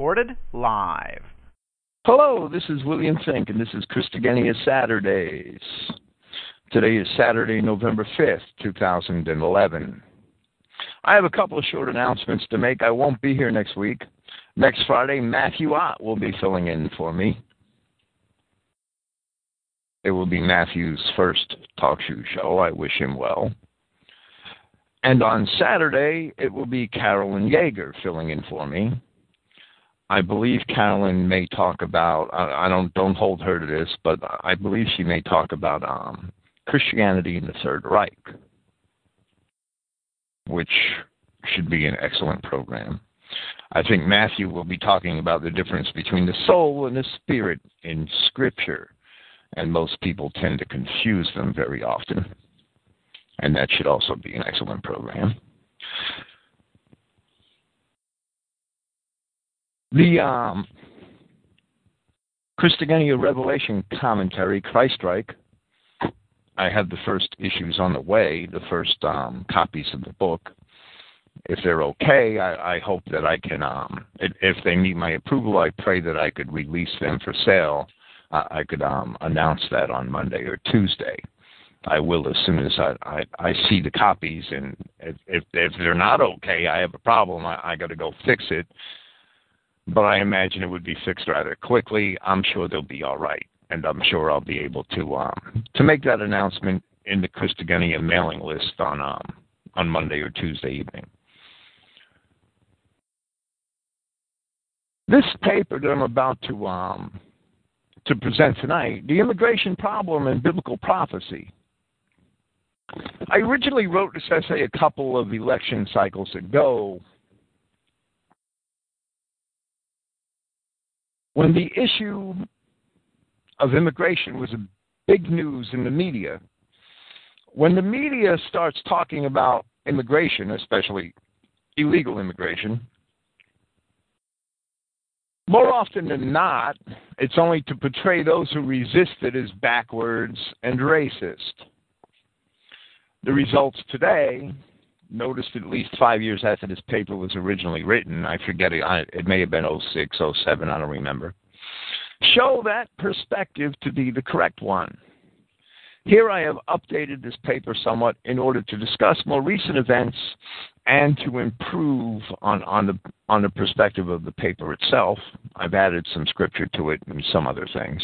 recorded live. Hello, this is William Finck, and this is Christogenea Saturdays. Today is Saturday, November 5th, 2011. I have a couple of short announcements to make. I won't be here next week. Next Friday, Matthew Ott will be filling in for me. It will be Matthew's first talk show show. I wish him well. And on Saturday, it will be Carolyn Yeager filling in for me. I believe Carolyn may talk about. I, I don't don't hold her to this, but I believe she may talk about um, Christianity in the Third Reich, which should be an excellent program. I think Matthew will be talking about the difference between the soul and the spirit in Scripture, and most people tend to confuse them very often and that should also be an excellent program. The um, Christogenea Revelation commentary, Christreich. I have the first issues on the way, the first um, copies of the book. If they're okay, I, I hope that I can. Um, if they need my approval, I pray that I could release them for sale. I could um, announce that on Monday or Tuesday. I will as soon as I, I, I see the copies, and if, if, if they're not okay, I have a problem. I, I got to go fix it. But I imagine it would be fixed rather quickly. I'm sure they'll be all right, and I'm sure I'll be able to um, to make that announcement in the Christogenea mailing list on um, on Monday or Tuesday evening. This paper that I'm about to um, to present tonight, the immigration problem and biblical prophecy, I originally wrote this essay a couple of election cycles ago when the issue of immigration was a big news in the media. When the media starts talking about immigration, especially illegal immigration, more often than not, it's only to portray those who resist it as backwards and racist. The results today, noticed at least five years after this paper was originally written, I forget it, it may have been 06, 07, I don't remember, show that perspective to be the correct one. Here I have updated this paper somewhat in order to discuss more recent events and to improve on, on, the, on the perspective of the paper itself. I've added some scripture to it and some other things.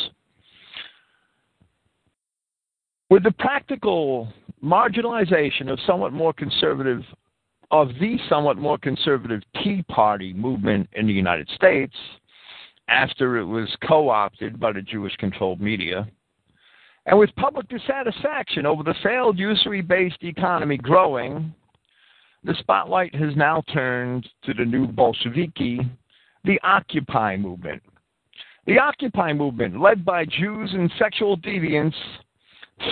With the practical marginalization of somewhat more conservative of the somewhat more conservative Tea Party movement in the United States after it was co-opted by the Jewish-controlled media, and with public dissatisfaction over the failed usury-based economy growing, the spotlight has now turned to the new Bolsheviki, the Occupy movement. The Occupy movement, led by Jews and sexual deviants,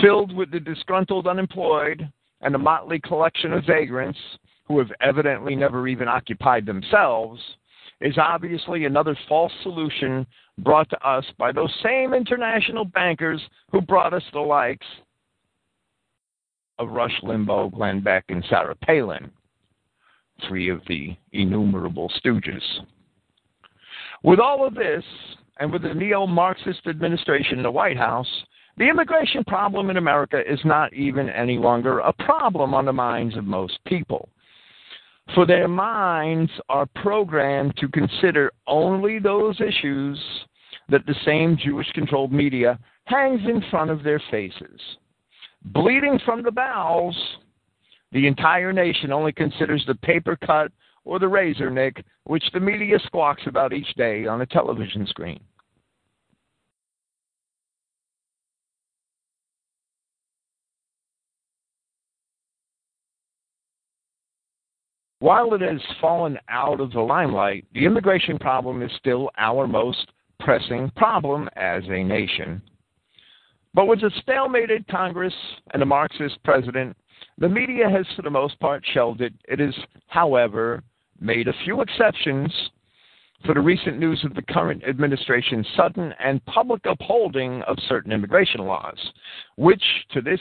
filled with the disgruntled unemployed and a motley collection of vagrants who have evidently never even occupied themselves, is obviously another false solution brought to us by those same international bankers who brought us the likes of Rush Limbaugh, Glenn Beck, and Sarah Palin, three of the innumerable stooges. With all of this, and with the neo Marxist administration in the White House, the immigration problem in America is not even any longer a problem on the minds of most people. For their minds are programmed to consider only those issues that the same Jewish controlled media hangs in front of their faces. Bleeding from the bowels, the entire nation only considers the paper cut or the razor nick, which the media squawks about each day on a television screen. While it has fallen out of the limelight, the immigration problem is still our most pressing problem as a nation. But with a stalemated Congress and a Marxist president, the media has, for the most part, shelved it. It has, however, made a few exceptions for the recent news of the current administration's sudden and public upholding of certain immigration laws, which, to this,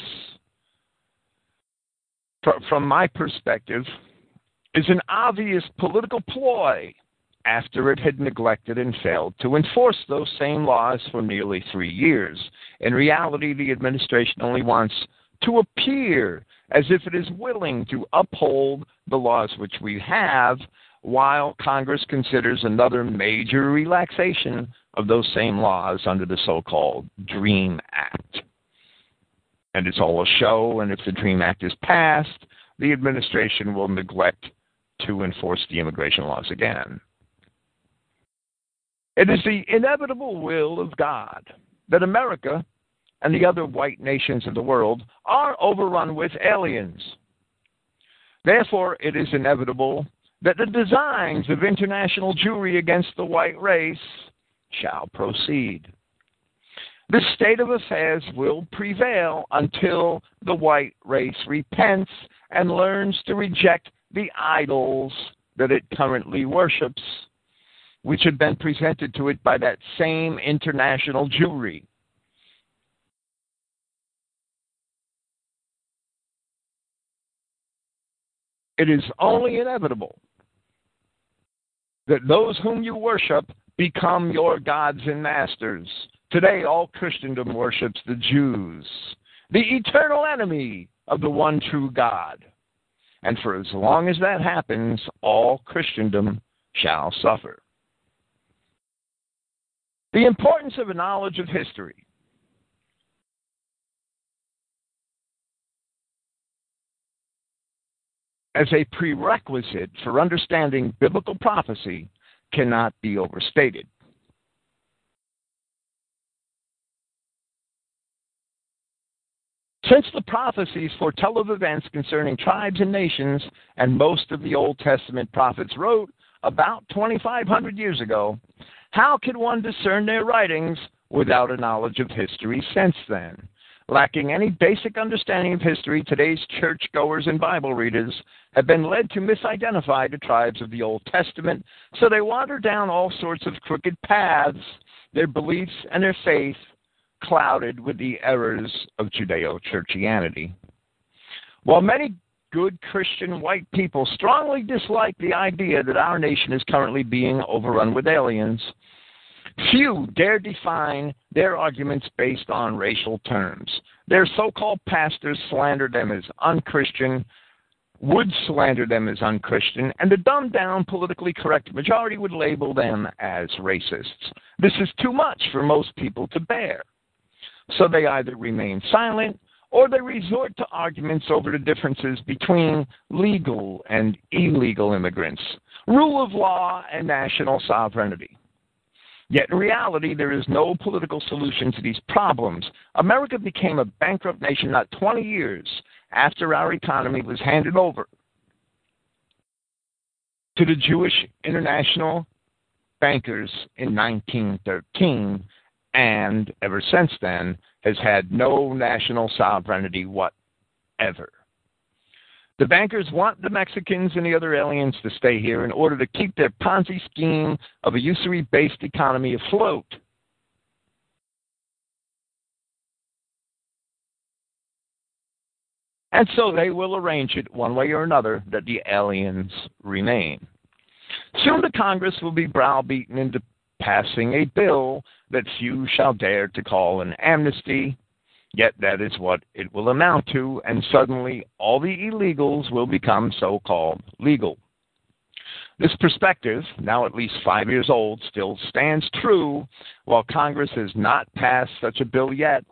from my perspective, is an obvious political ploy after it had neglected and failed to enforce those same laws for nearly three years. In reality, the administration only wants to appear as if it is willing to uphold the laws which we have, while Congress considers another major relaxation of those same laws under the so called DREAM Act. And it's all a show, and if the DREAM Act is passed, the administration will neglect to enforce the immigration laws again. It is the inevitable will of God that America and the other white nations of the world are overrun with aliens. Therefore, it is inevitable that the designs of international Jewry against the white race shall proceed. This state of affairs will prevail until the white race repents and learns to reject the idols that it currently worships which had been presented to it by that same international Jewry. It is only inevitable that those whom you worship become your gods and masters. Today, all Christendom worships the Jews, the eternal enemy of the one true God. And for as long as that happens, all Christendom shall suffer. The importance of a knowledge of history. As a prerequisite for understanding biblical prophecy cannot be overstated. Since the prophecies foretell of events concerning tribes and nations, and most of the Old Testament prophets wrote about 2,500 years ago, how can one discern their writings without a knowledge of history since then? Lacking any basic understanding of history, today's churchgoers and Bible readers have been led to misidentify the tribes of the Old Testament, so they wander down all sorts of crooked paths, their beliefs and their faith clouded with the errors of Judeo Churchianity. While many good Christian white people strongly dislike the idea that our nation is currently being overrun with aliens. Few dare define their arguments based on racial terms. Their so called pastors slander them as unchristian, would slander them as unchristian, and the dumbed down, politically correct majority would label them as racists. This is too much for most people to bear. So they either remain silent or they resort to arguments over the differences between legal and illegal immigrants, rule of law, and national sovereignty. Yet in reality, there is no political solution to these problems. America became a bankrupt nation not 20 years after our economy was handed over to the Jewish international bankers in 1913, and ever since then, has had no national sovereignty whatever. The bankers want the Mexicans and the other aliens to stay here in order to keep their Ponzi scheme of a usury based economy afloat. And so they will arrange it one way or another that the aliens remain. Soon the Congress will be browbeaten into passing a bill that few shall dare to call an amnesty, yet that is what it will amount to, and suddenly all the illegals will become so called legal. This perspective, now at least five years old, still stands true while Congress has not passed such a bill yet.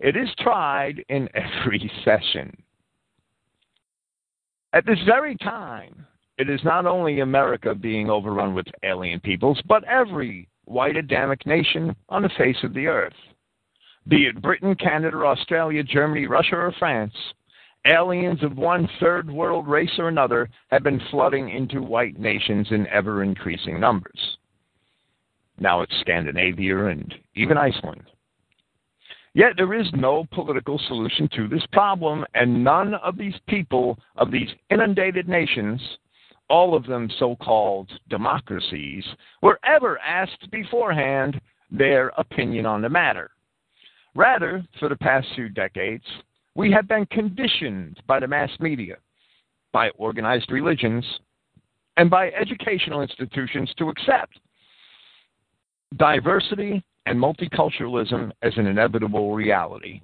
It is tried in every session. At this very time, it is not only America being overrun with alien peoples, but every white Adamic nation on the face of the earth. Be it Britain, Canada, Australia, Germany, Russia, or France, aliens of one third world race or another have been flooding into white nations in ever increasing numbers. Now it's Scandinavia and even Iceland. Yet there is no political solution to this problem, and none of these people of these inundated nations all of them so called democracies, were ever asked beforehand their opinion on the matter. Rather, for the past few decades, we have been conditioned by the mass media, by organized religions, and by educational institutions to accept diversity and multiculturalism as an inevitable reality.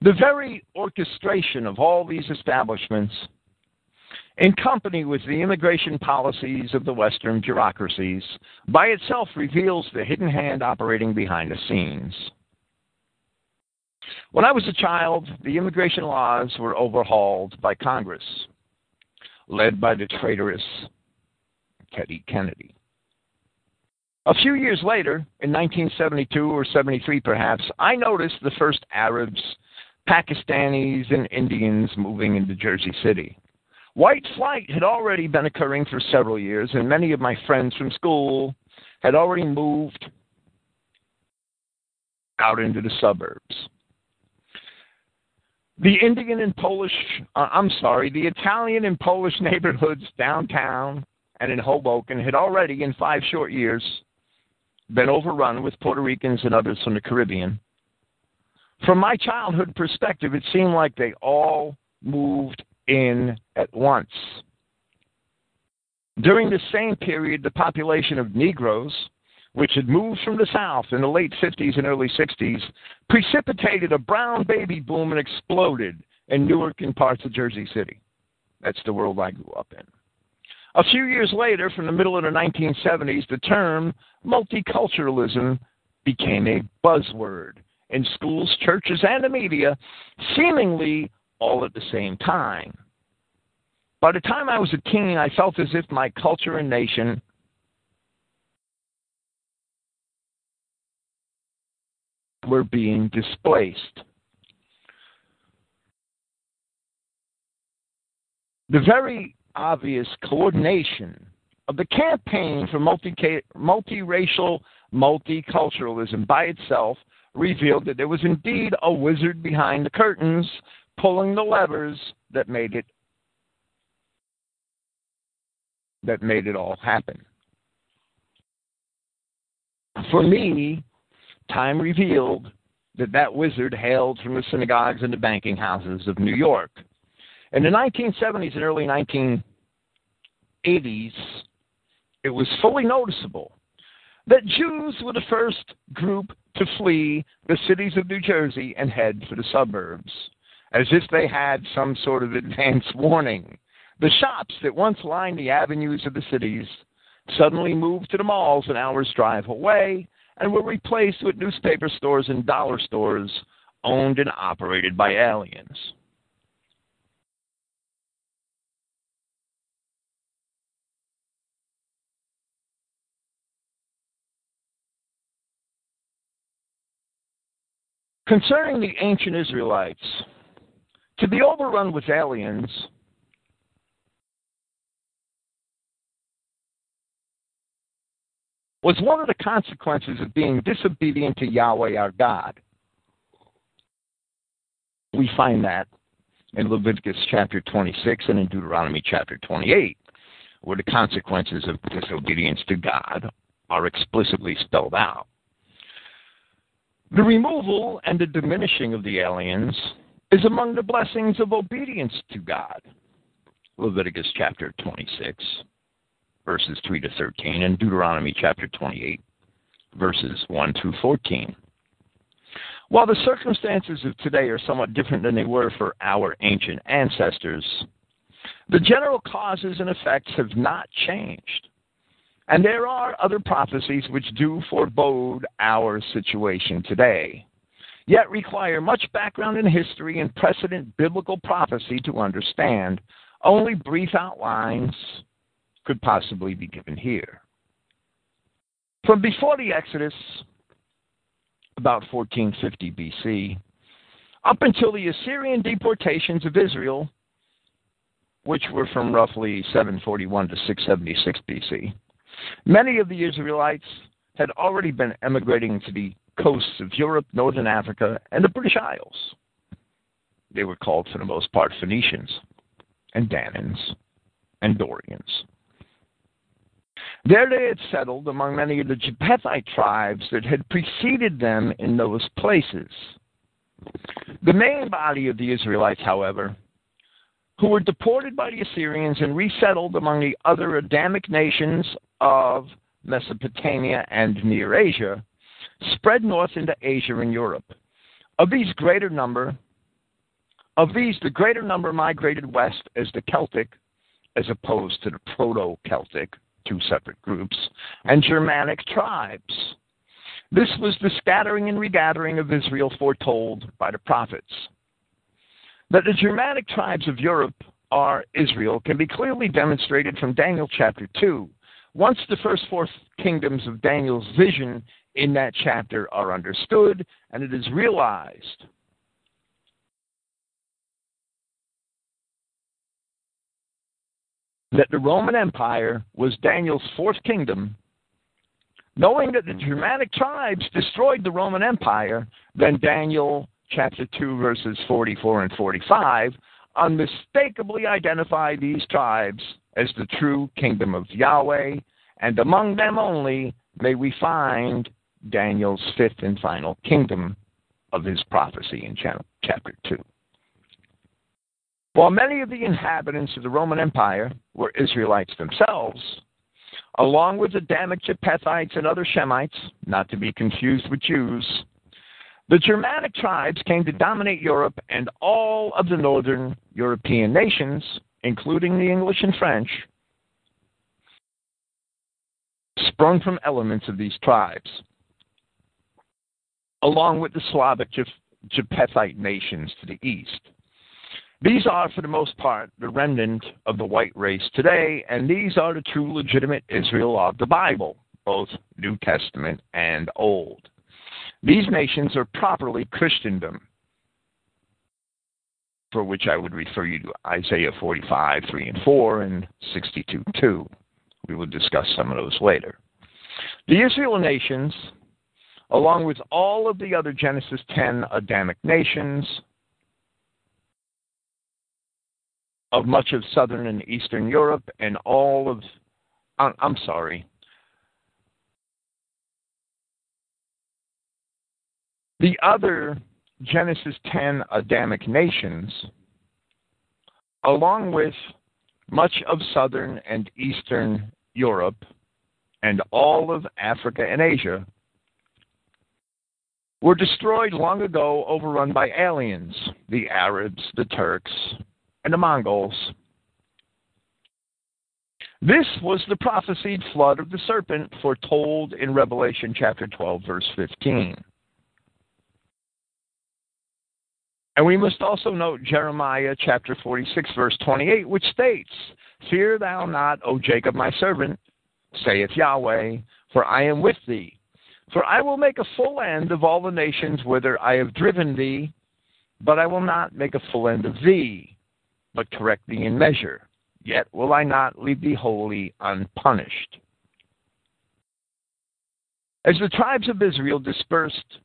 The very orchestration of all these establishments, in company with the immigration policies of the Western bureaucracies, by itself reveals the hidden hand operating behind the scenes. When I was a child, the immigration laws were overhauled by Congress, led by the traitorous Teddy Kennedy. A few years later, in 1972 or 73 perhaps, I noticed the first Arabs, Pakistanis, and Indians moving into Jersey City. White flight had already been occurring for several years, and many of my friends from school had already moved out into the suburbs. The Indian and Polish, uh, I'm sorry, the Italian and Polish neighborhoods downtown and in Hoboken had already, in five short years, been overrun with Puerto Ricans and others from the Caribbean. From my childhood perspective, it seemed like they all moved in at once. During the same period, the population of Negroes, which had moved from the South in the late 50s and early 60s, precipitated a brown baby boom and exploded in Newark and parts of Jersey City. That's the world I grew up in. A few years later, from the middle of the 1970s, the term multiculturalism became a buzzword in schools, churches, and the media, seemingly all at the same time. By the time I was a teen, I felt as if my culture and nation were being displaced. The very obvious coordination of the campaign for multi- multiracial multiculturalism by itself revealed that there was indeed a wizard behind the curtains pulling the levers that made it that made it all happen. For me, time revealed that that wizard hailed from the synagogues and the banking houses of New York. In the 1970s and early 1980s, it was fully noticeable that Jews were the first group to flee the cities of New Jersey and head for the suburbs, as if they had some sort of advance warning. The shops that once lined the avenues of the cities suddenly moved to the malls an hour's drive away and were replaced with newspaper stores and dollar stores owned and operated by aliens. Concerning the ancient Israelites, to be overrun with aliens was one of the consequences of being disobedient to Yahweh our God. We find that in Leviticus chapter 26 and in Deuteronomy chapter 28, where the consequences of disobedience to God are explicitly spelled out. The removal and the diminishing of the aliens is among the blessings of obedience to God. Leviticus chapter 26 verses 3 to 13, and Deuteronomy chapter 28, verses 1 through 14. While the circumstances of today are somewhat different than they were for our ancient ancestors, the general causes and effects have not changed. And there are other prophecies which do forebode our situation today, yet require much background in history and precedent biblical prophecy to understand. Only brief outlines could possibly be given here. From before the Exodus, about 1450 BC, up until the Assyrian deportations of Israel, which were from roughly 741 to 676 BC, many of the Israelites had already been emigrating to the coasts of Europe, Northern Africa, and the British Isles. They were called, for the most part, Phoenicians and Danans and Dorians. There they had settled among many of the Japhethite tribes that had preceded them in those places. The main body of the Israelites, however, who were deported by the Assyrians and resettled among the other Adamic nations of Mesopotamia and Near Asia, spread north into Asia and Europe. Of these greater number, of these, the greater number migrated west as the Celtic, as opposed to the Proto-Celtic, two separate groups, and Germanic tribes. This was the scattering and regathering of Israel foretold by the prophets. That the Germanic tribes of Europe are Israel can be clearly demonstrated from Daniel chapter 2. Once the first four kingdoms of Daniel's vision in that chapter are understood and it is realized that the Roman Empire was Daniel's fourth kingdom Knowing that the Germanic tribes destroyed the Roman Empire, then Daniel chapter 2, verses 44 and 45 unmistakably identify these tribes as the true kingdom of Yahweh, and among them only may we find Daniel's fifth and final kingdom of his prophecy in chapter 2. While many of the inhabitants of the Roman Empire were Israelites themselves, along with the Adamic Japhetites and other Shemites, not to be confused with Jews. The Germanic tribes came to dominate Europe and all of the northern European nations, including the English and French, sprung from elements of these tribes, along with the Slavic Japhethite nations to the east. These are, for the most part, the remnant of the white race today, and these are the true legitimate Israel of the Bible, both New Testament and Old. These nations are properly Christendom, for which I would refer you to Isaiah 45, 3 and 4, and 62, 2. We will discuss some of those later. The Israel nations, along with all of the other Genesis 10 Adamic nations, of much of southern and eastern Europe and all of, I'm sorry, the other Genesis 10 Adamic nations, along with much of southern and eastern Europe and all of Africa and Asia, were destroyed long ago, overrun by aliens, the Arabs, the Turks, and the Mongols. This was the prophesied flood of the serpent foretold in Revelation chapter 12, verse 15. And we must also note Jeremiah chapter 46, verse 28, which states, Fear thou not, O Jacob my servant, saith Yahweh, for I am with thee. For I will make a full end of all the nations whither I have driven thee, but I will not make a full end of thee but correct thee in measure. Yet will I not leave thee wholly unpunished. As the tribes of Israel dispersed,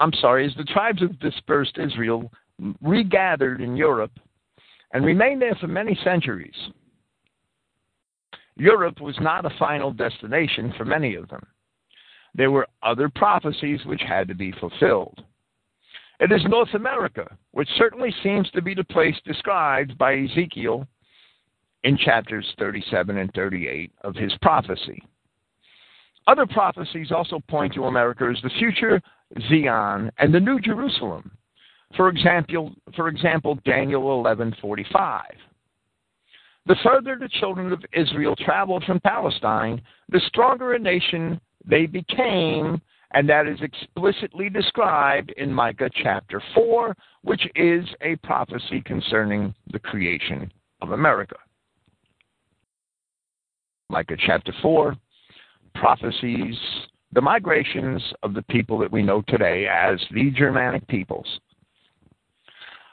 I'm sorry, as the tribes of dispersed Israel regathered in Europe and remained there for many centuries, Europe was not a final destination for many of them. There were other prophecies which had to be fulfilled. It is North America, which certainly seems to be the place described by Ezekiel in chapters 37 and 38 of his prophecy. Other prophecies also point to America as the future Zion and the New Jerusalem. For example, for example, Daniel 11:45. The further the children of Israel traveled from Palestine, the stronger a nation they became and that is explicitly described in Micah chapter 4, which is a prophecy concerning the creation of America. Micah chapter 4 prophecies the migrations of the people that we know today as the Germanic peoples.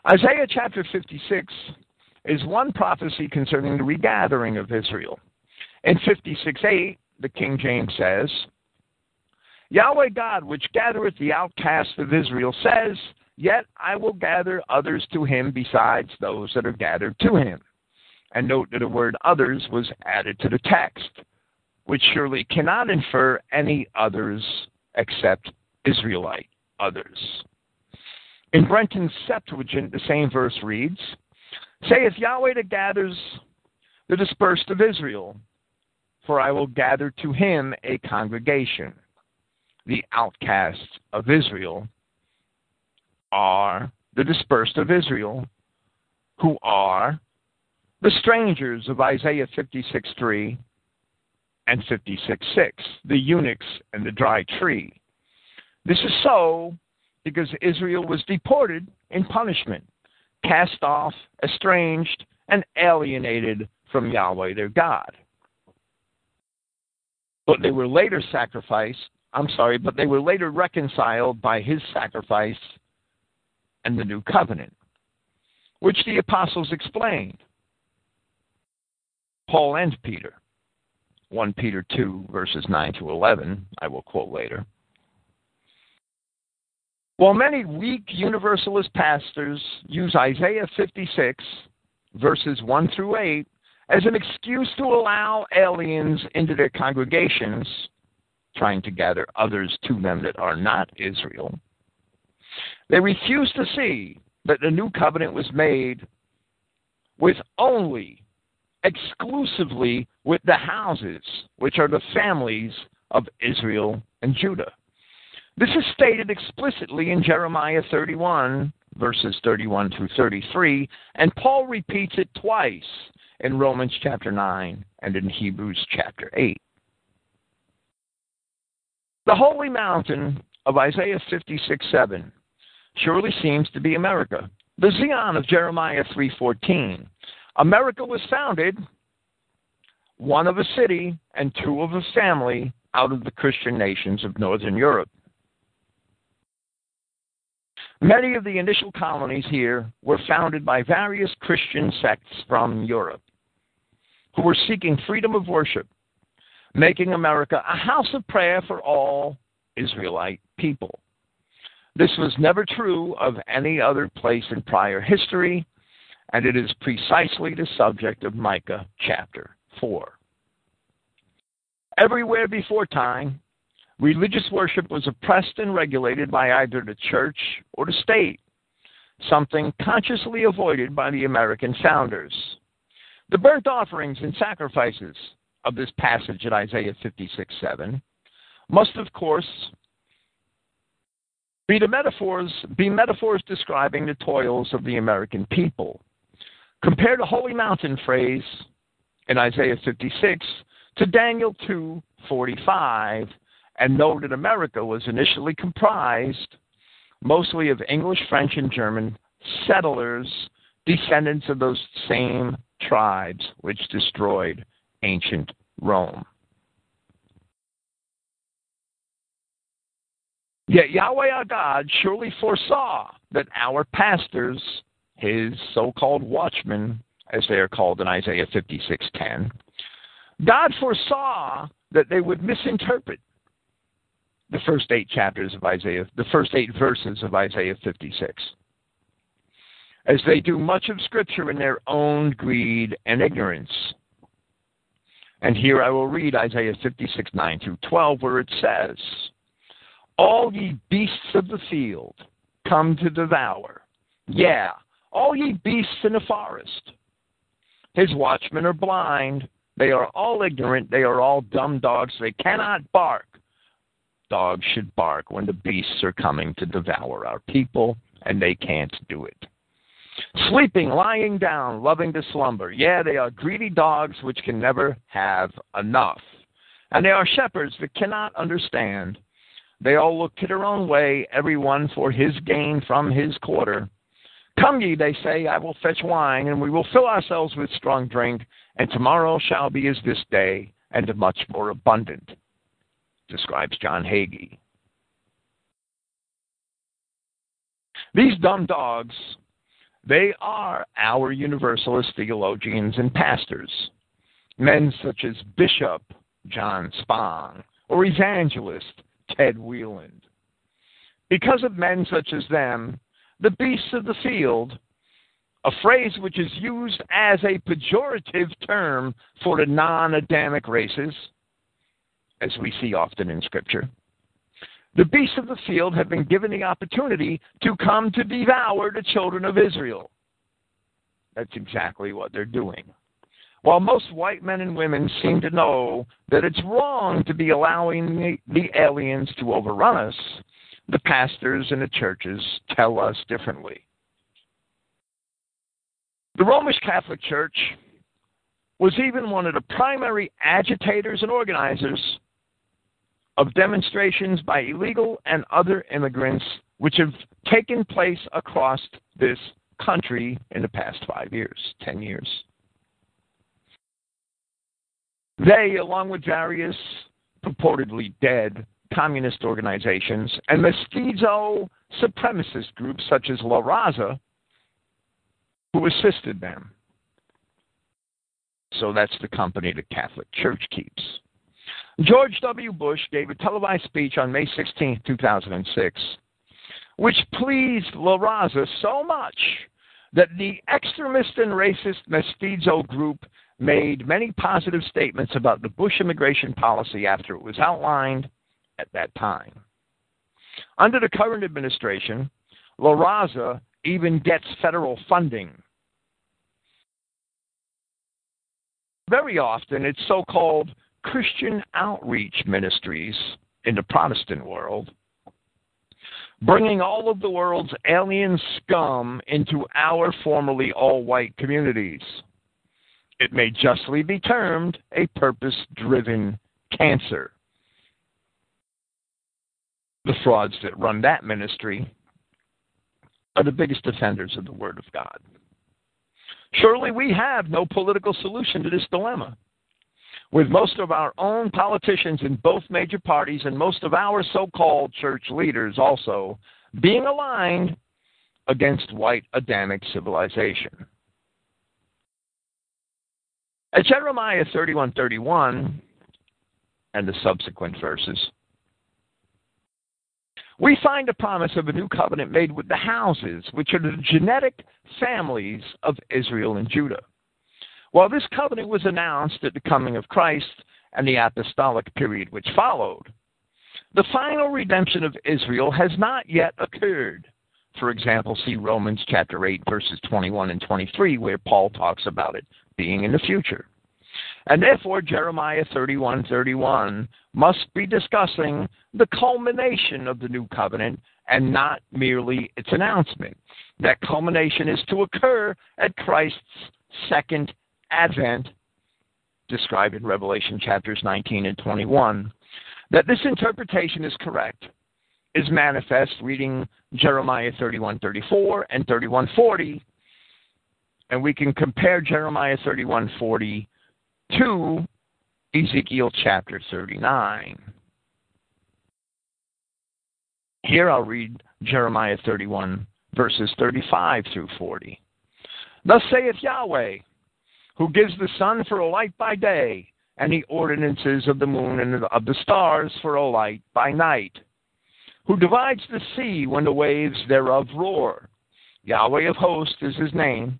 Isaiah chapter 56 is one prophecy concerning the regathering of Israel. In 56 8, the King James says, Yahweh God, which gathereth the outcasts of Israel, says, Yet I will gather others to him besides those that are gathered to him. And note that the word others was added to the text, which surely cannot infer any others except Israelite others. In Brenton's Septuagint, the same verse reads, Saith Yahweh that gathers the dispersed of Israel, for I will gather to him a congregation. The outcasts of Israel are the dispersed of Israel, who are the strangers of Isaiah 56 3 and 56 6, the eunuchs and the dry tree. This is so because Israel was deported in punishment, cast off, estranged, and alienated from Yahweh their God. But they were later sacrificed, I'm sorry, but they were later reconciled by his sacrifice and the new covenant, which the apostles explained. Paul and Peter. 1 Peter 2, verses 9 to 11, I will quote later. While many weak Universalist pastors use Isaiah 56, verses 1 through 8, as an excuse to allow aliens into their congregations, trying to gather others to them that are not Israel, they refuse to see that the new covenant was made with only, exclusively with the houses, which are the families of Israel and Judah. This is stated explicitly in Jeremiah 31, verses 31 through 33, and Paul repeats it twice in Romans chapter 9 and in Hebrews chapter 8. The holy mountain of Isaiah 56 7 surely seems to be America. The Zion of Jeremiah 3:14. America was founded one of a city and two of a family out of the Christian nations of northern Europe. Many of the initial colonies here were founded by various Christian sects from Europe who were seeking freedom of worship, making America a house of prayer for all Israelite people. This was never true of any other place in prior history, and it is precisely the subject of Micah chapter 4. Everywhere before time, Religious worship was oppressed and regulated by either the church or the state, something consciously avoided by the American founders. The burnt offerings and sacrifices of this passage in Isaiah 56 7 must, of course, be the metaphors be metaphors describing the toils of the American people. Compare the holy mountain phrase in Isaiah 56 to Daniel 2:45 and that America was initially comprised mostly of English, French, and German settlers, descendants of those same tribes which destroyed ancient Rome. Yet Yahweh our God surely foresaw that our pastors, his so-called watchmen, as they are called in Isaiah 56:10, God foresaw that they would misinterpret the first eight chapters of Isaiah, the first eight verses of Isaiah 56. As they do much of Scripture in their own greed and ignorance. And here I will read Isaiah 56, 9 through 12, where it says, All ye beasts of the field come to devour. Yeah, all ye beasts in the forest. His watchmen are blind. They are all ignorant. They are all dumb dogs. They cannot bark dogs should bark when the beasts are coming to devour our people, and they can't do it. Sleeping, lying down, loving to slumber. Yeah, they are greedy dogs which can never have enough. And they are shepherds that cannot understand. They all look to their own way, every one for his gain from his quarter. Come ye, they say, I will fetch wine, and we will fill ourselves with strong drink, and tomorrow shall be as this day, and much more abundant describes John Hagee. These dumb dogs, they are our Universalist theologians and pastors, men such as Bishop John Spong or evangelist Ted Wheeland. Because of men such as them, the beasts of the field, a phrase which is used as a pejorative term for the non Adamic races, as we see often in Scripture. The beasts of the field have been given the opportunity to come to devour the children of Israel. That's exactly what they're doing. While most white men and women seem to know that it's wrong to be allowing the, aliens to overrun us, the pastors and the churches tell us differently. The Roman Catholic Church was even one of the primary agitators and organizers of demonstrations by illegal and other immigrants which have taken place across this country in the past five years, ten years. They, along with various purportedly dead communist organizations and mestizo supremacist groups such as La Raza, who assisted them. So that's the company the Catholic Church keeps. George W. Bush gave a televised speech on May 16, 2006, which pleased La Raza so much that the extremist and racist mestizo group made many positive statements about the Bush immigration policy after it was outlined at that time. Under the current administration, La Raza even gets federal funding. Very often, it's so called Christian outreach ministries in the Protestant world, bringing all of the world's alien scum into our formerly all white communities. It may justly be termed a purpose driven cancer. The frauds that run that ministry are the biggest offenders of the Word of God. Surely we have no political solution to this dilemma. With most of our own politicians in both major parties and most of our so called church leaders also being aligned against white Adamic civilization. At Jeremiah 31:31 and the subsequent verses, we find a promise of a new covenant made with the houses, which are the genetic families of Israel and Judah. While this covenant was announced at the coming of Christ and the apostolic period which followed, the final redemption of Israel has not yet occurred. For example, see Romans chapter 8 verses 21 and 23 where Paul talks about it being in the future. And therefore, Jeremiah 31 31 must be discussing the culmination of the new covenant and not merely its announcement. That culmination is to occur at Christ's second advent, described in Revelation chapters 19 and 21. That this interpretation is correct is manifest reading Jeremiah 31 34 and 31 40. And we can compare Jeremiah 31 40 to Ezekiel chapter 39. Here I'll read Jeremiah 31, verses 35 through 40. Thus saith Yahweh, who gives the sun for a light by day, and the ordinances of the moon and of the stars for a light by night, who divides the sea when the waves thereof roar. Yahweh of hosts is his name.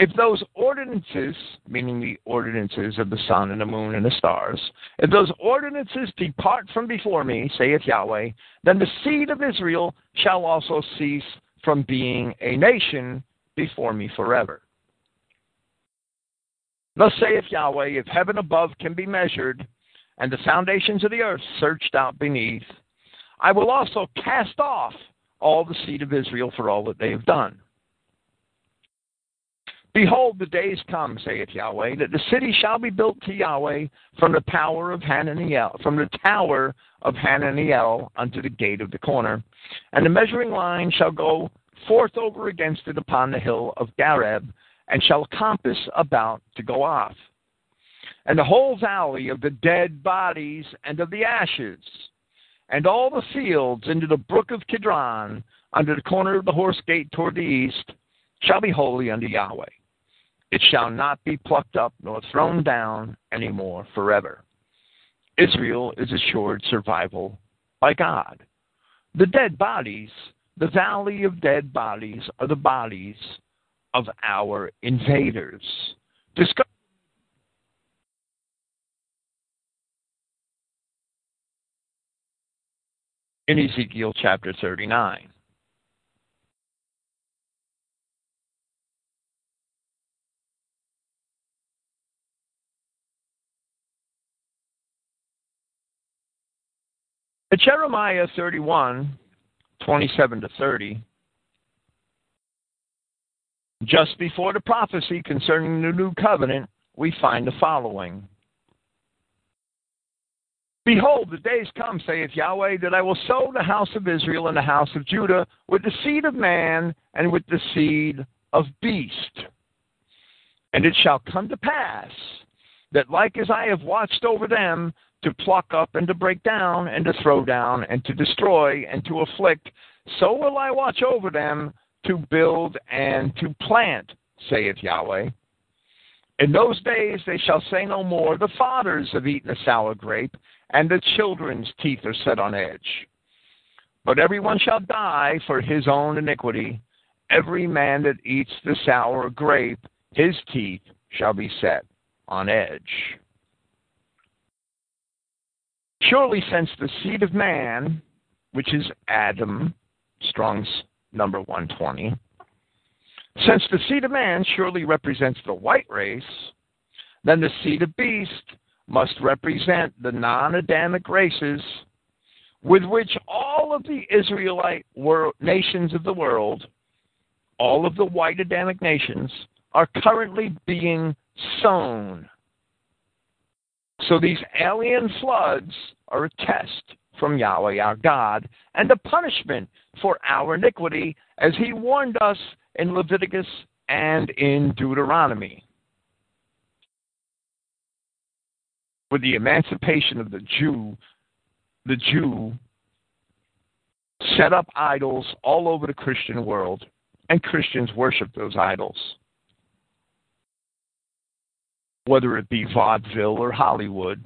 If those ordinances, meaning the ordinances of the sun and the moon and the stars, if those ordinances depart from before me, saith Yahweh, then the seed of Israel shall also cease from being a nation before me forever. Thus saith Yahweh, if heaven above can be measured, and the foundations of the earth searched out beneath, I will also cast off all the seed of Israel for all that they have done. Behold, the days come, saith Yahweh, that the city shall be built to Yahweh from the tower of Hananiel, from the tower of Hananiel unto the gate of the corner, and the measuring line shall go forth over against it upon the hill of Gareb, and shall compass about to Goath. And the whole valley of the dead bodies and of the ashes, and all the fields into the brook of Kidron, under the corner of the horse gate toward the east, shall be holy unto Yahweh. It shall not be plucked up nor thrown down any more forever. Israel is assured survival by God. The dead bodies, the valley of dead bodies, are the bodies of our invaders. Discover in Ezekiel chapter 39. At Jeremiah 31, 27 to 30, just before the prophecy concerning the new covenant, we find the following. Behold, the days come, saith Yahweh, that I will sow the house of Israel and the house of Judah with the seed of man and with the seed of beast. And it shall come to pass that, like as I have watched over them to pluck up and to break down and to throw down and to destroy and to afflict, so will I watch over them to build and to plant, saith Yahweh. In those days they shall say no more, The fathers have eaten a sour grape, and the children's teeth are set on edge. But everyone shall die for his own iniquity. Every man that eats the sour grape, his teeth shall be set on edge. Surely, since the seed of man, which is Adam, Strong's number 120. Since the seed of man surely represents the white race, then the seed of beast must represent the non Adamic races with which all of the Israelite world, nations of the world, all of the white Adamic nations, are currently being sown. So these alien floods are a test from Yahweh our God and the punishment for our iniquity, as he warned us in Leviticus and in Deuteronomy. With the emancipation of the Jew, the Jew set up idols all over the Christian world, and Christians worship those idols. Whether it be vaudeville or Hollywood,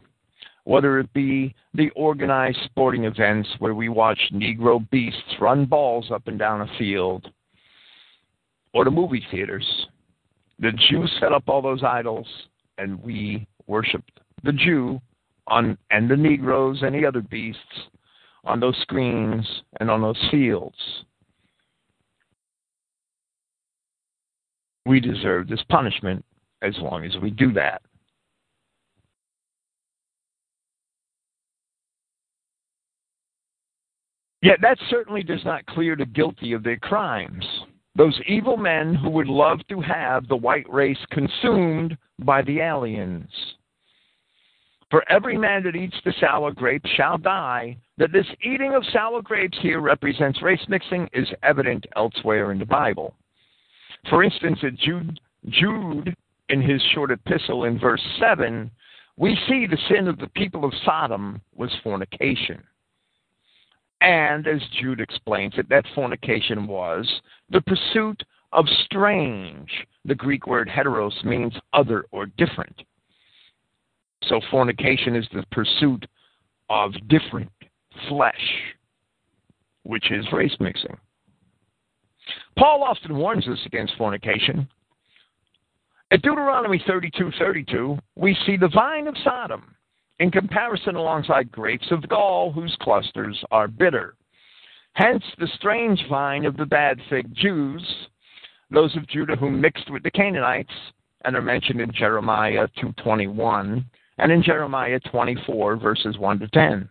whether it be the organized sporting events where we watch Negro beasts run balls up and down a field, or the movie theaters. The Jews set up all those idols, and we worshiped the Jew on and the Negroes and the other beasts on those screens and on those fields. We deserve this punishment as long as we do that. Yet that certainly does not clear the guilty of their crimes. Those evil men who would love to have the white race consumed by the aliens. For every man that eats the sour grape shall die. That this eating of sour grapes here represents race mixing is evident elsewhere in the Bible. For instance, at Jude, Jude in his short epistle in verse 7, we see the sin of the people of Sodom was fornication. And as Jude explains it, that fornication was the pursuit of strange. The Greek word heteros means other or different. So fornication is the pursuit of different flesh, which is race mixing. Paul often warns us against fornication. At Deuteronomy 32:32, we see the vine of Sodom in comparison alongside grapes of gall whose clusters are bitter. Hence the strange vine of the bad fig Jews, those of Judah who mixed with the Canaanites, and are mentioned in Jeremiah 2:21 and in Jeremiah 24 verses 1 to 10.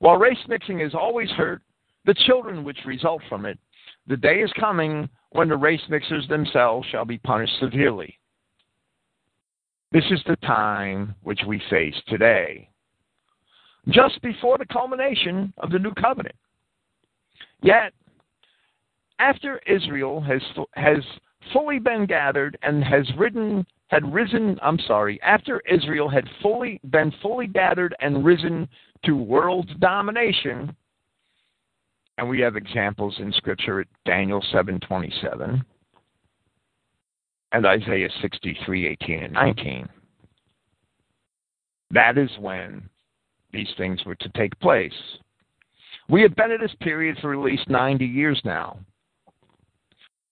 While race mixing is always hurt the children which result from it, the day is coming when the race mixers themselves shall be punished severely. This is the time which we face today, just before the culmination of the new covenant. Yet, after Israel has has fully been gathered and has ridden had risen, I'm sorry, after Israel had fully been fully gathered and risen to world domination, and we have examples in scripture at Daniel 7:27 and Isaiah 63, 18, and 19. That is when these things were to take place. We have been at this period for at least 90 years now.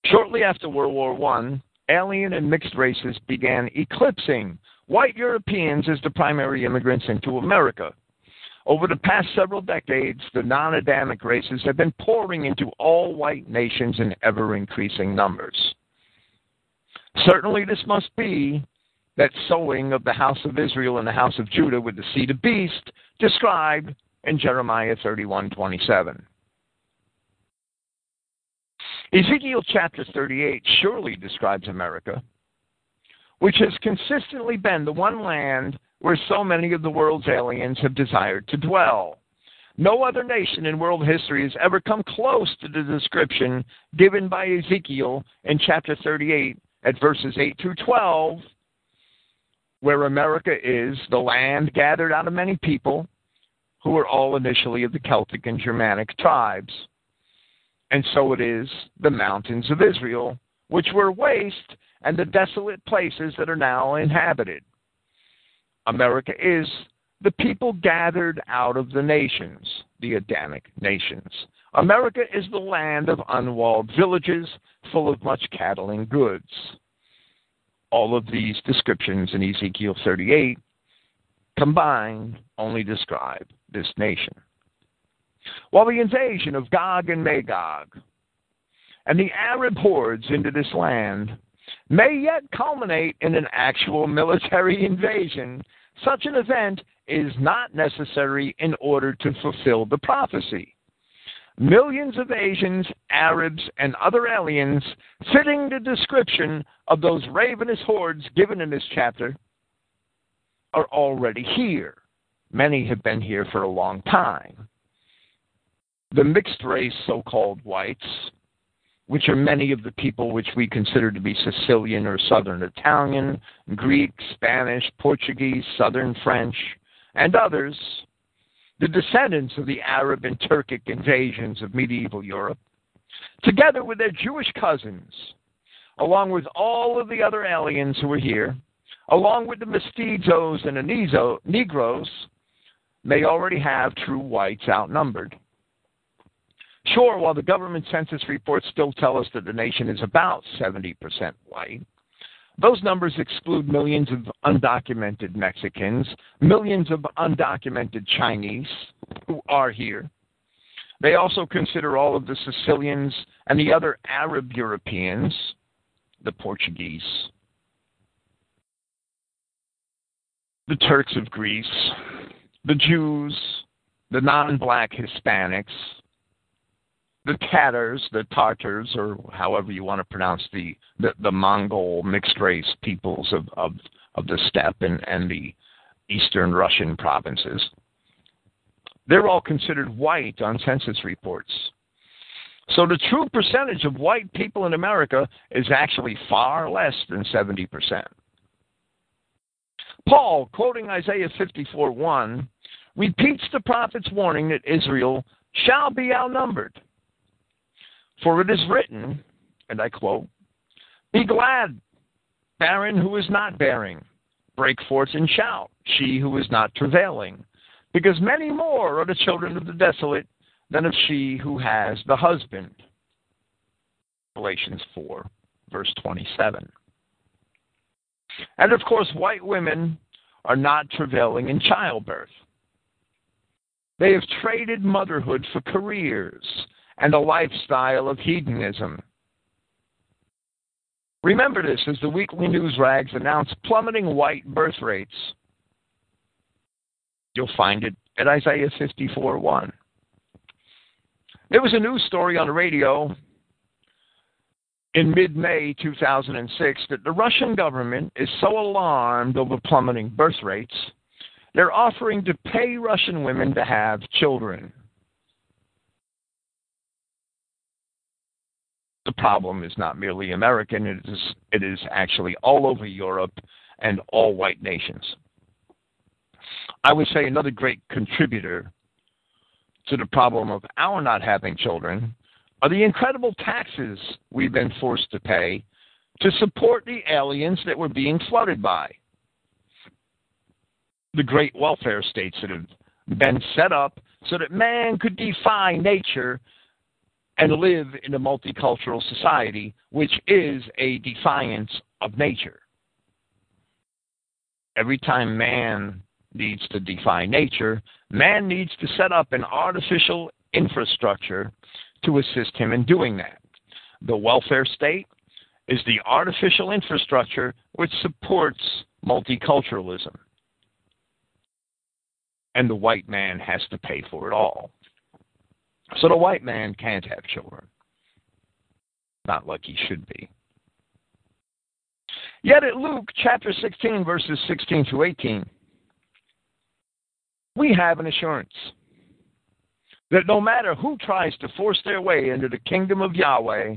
Shortly after World War I, alien and mixed races began eclipsing white Europeans as the primary immigrants into America. Over the past several decades, the non Adamic races have been pouring into all white nations in ever increasing numbers. Certainly, this must be that sowing of the house of Israel and the house of Judah with the seed of beast described in Jeremiah 31:27. Ezekiel chapter 38 surely describes America, which has consistently been the one land where so many of the world's aliens have desired to dwell. No other nation in world history has ever come close to the description given by Ezekiel in chapter 38 at verses 8 through 12, where America is the land gathered out of many people who were all initially of the Celtic and Germanic tribes. And so it is the mountains of Israel, which were waste and the desolate places that are now inhabited. America is the people gathered out of the nations, the Adamic nations. America is the land of unwalled villages full of much cattle and goods. All of these descriptions in Ezekiel 38 combined only describe this nation. While the invasion of Gog and Magog and the Arab hordes into this land may yet culminate in an actual military invasion, such an event is not necessary in order to fulfill the prophecy. Millions of Asians, Arabs, and other aliens fitting the description of those ravenous hordes given in this chapter are already here. Many have been here for a long time. The mixed race so called whites which are many of the people which we consider to be Sicilian or Southern Italian, Greek, Spanish, Portuguese, Southern French, and others, the descendants of the Arab and Turkic invasions of medieval Europe, together with their Jewish cousins, along with all of the other aliens who were here, along with the mestizos and the Negroes, may already have true whites outnumbered. Sure, while the government census reports still tell us that the nation is about 70% white, those numbers exclude millions of undocumented Mexicans, millions of undocumented Chinese who are here. They also consider all of the Sicilians and the other Arab Europeans, the Portuguese, the Turks of Greece, the Jews, the non black Hispanics, the Tatars, the Tartars, or however you want to pronounce the the, the Mongol mixed race peoples of, of, of the steppe and, and the eastern Russian provinces. They're all considered white on census reports. So the true percentage of white people in America is actually far less than 70%. Paul, quoting Isaiah 54 1, repeats the prophet's warning that Israel shall be outnumbered. For it is written, and I quote, Be glad, barren who is not bearing. Break forth and shout, she who is not travailing. Because many more are the children of the desolate than of she who has the husband. Galatians 4, verse 27. And of course, white women are not travailing in childbirth. They have traded motherhood for careers and a lifestyle of hedonism. Remember this as the weekly news rags announce plummeting white birth rates. You'll find it at Isaiah 54 1. There was a news story on the radio in mid May 2006 that the Russian government is so alarmed over plummeting birth rates, they're offering to pay Russian women to have children. The problem is not merely American, it is, it is actually all over Europe and all white nations. I would say another great contributor to the problem of our not having children are the incredible taxes we've been forced to pay to support the aliens that we're being flooded by. The great welfare states that have been set up so that man could defy nature and live in a multicultural society, which is a defiance of nature. Every time man needs to defy nature, man needs to set up an artificial infrastructure to assist him in doing that. The welfare state is the artificial infrastructure which supports multiculturalism. And the white man has to pay for it all. So the white man can't have children. Not like he should be. Yet at Luke chapter 16, verses 16 to 18, we have an assurance that no matter who tries to force their way into the kingdom of Yahweh,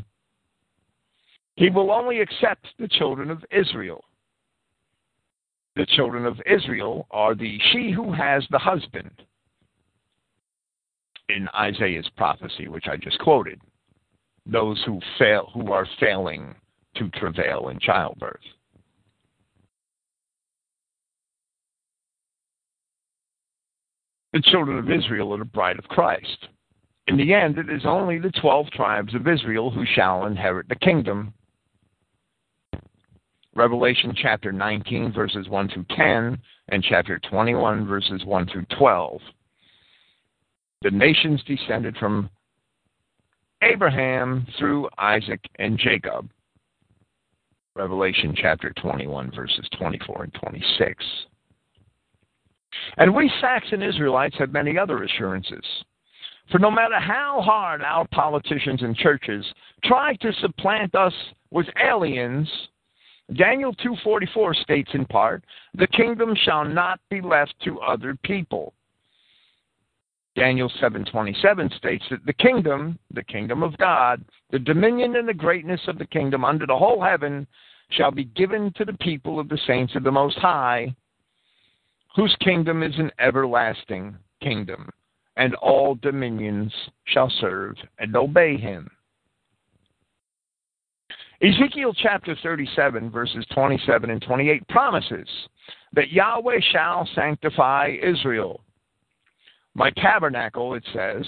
he will only accept the children of Israel. The children of Israel are the she who has the husband in Isaiah's prophecy, which I just quoted. Those who fail who are failing to travail in childbirth. The children of Israel are the bride of Christ. In the end, it is only the twelve tribes of Israel who shall inherit the kingdom. Revelation chapter 19, verses 1 through 10, and chapter 21, verses 1 through 12. The nations descended from Abraham through Isaac and Jacob. Revelation chapter 21, verses 24 and 26. And we Saxon Israelites have many other assurances. For no matter how hard our politicians and churches try to supplant us with aliens, Daniel 2:44 states in part, "The kingdom shall not be left to other people." Daniel 7:27 states that the kingdom, the kingdom of God, the dominion and the greatness of the kingdom under the whole heaven shall be given to the people of the saints of the most high, whose kingdom is an everlasting kingdom, and all dominions shall serve and obey him. Ezekiel chapter 37, verses 27 and 28 promises that Yahweh shall sanctify Israel. My tabernacle, it says,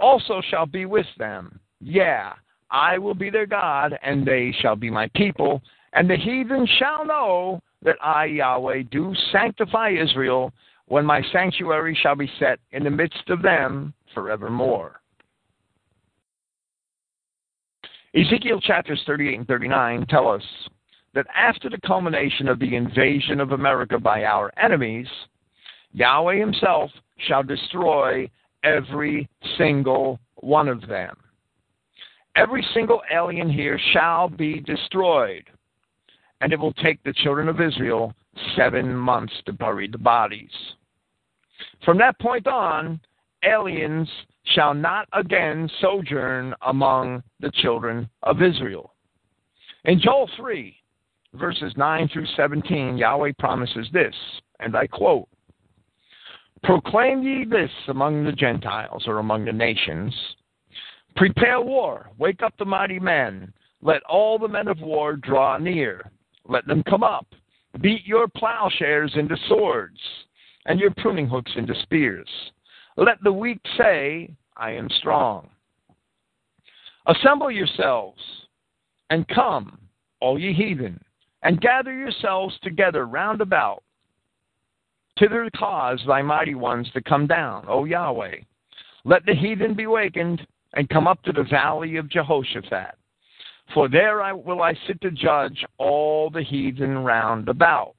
also shall be with them. Yeah, I will be their God, and they shall be my people, and the heathen shall know that I, Yahweh, do sanctify Israel when my sanctuary shall be set in the midst of them forevermore. Ezekiel chapters 38 and 39 tell us that after the culmination of the invasion of America by our enemies, Yahweh himself shall destroy every single one of them. Every single alien here shall be destroyed and it will take the children of Israel seven months to bury the bodies. From that point on, aliens shall not again sojourn among the children of Israel. In Joel 3, verses 9 through 17, Yahweh promises this, and I quote Proclaim ye this among the Gentiles or among the nations. Prepare war, wake up the mighty men, let all the men of war draw near. Let them come up. Beat your plowshares into swords, and your pruning hooks into spears. Let the weak say, I am strong. Assemble yourselves, and come, all ye heathen, and gather yourselves together round about. Thither cause thy mighty ones to come down, O Yahweh. Let the heathen be wakened, and come up to the valley of Jehoshaphat. For there I, will I sit to judge all the heathen round about.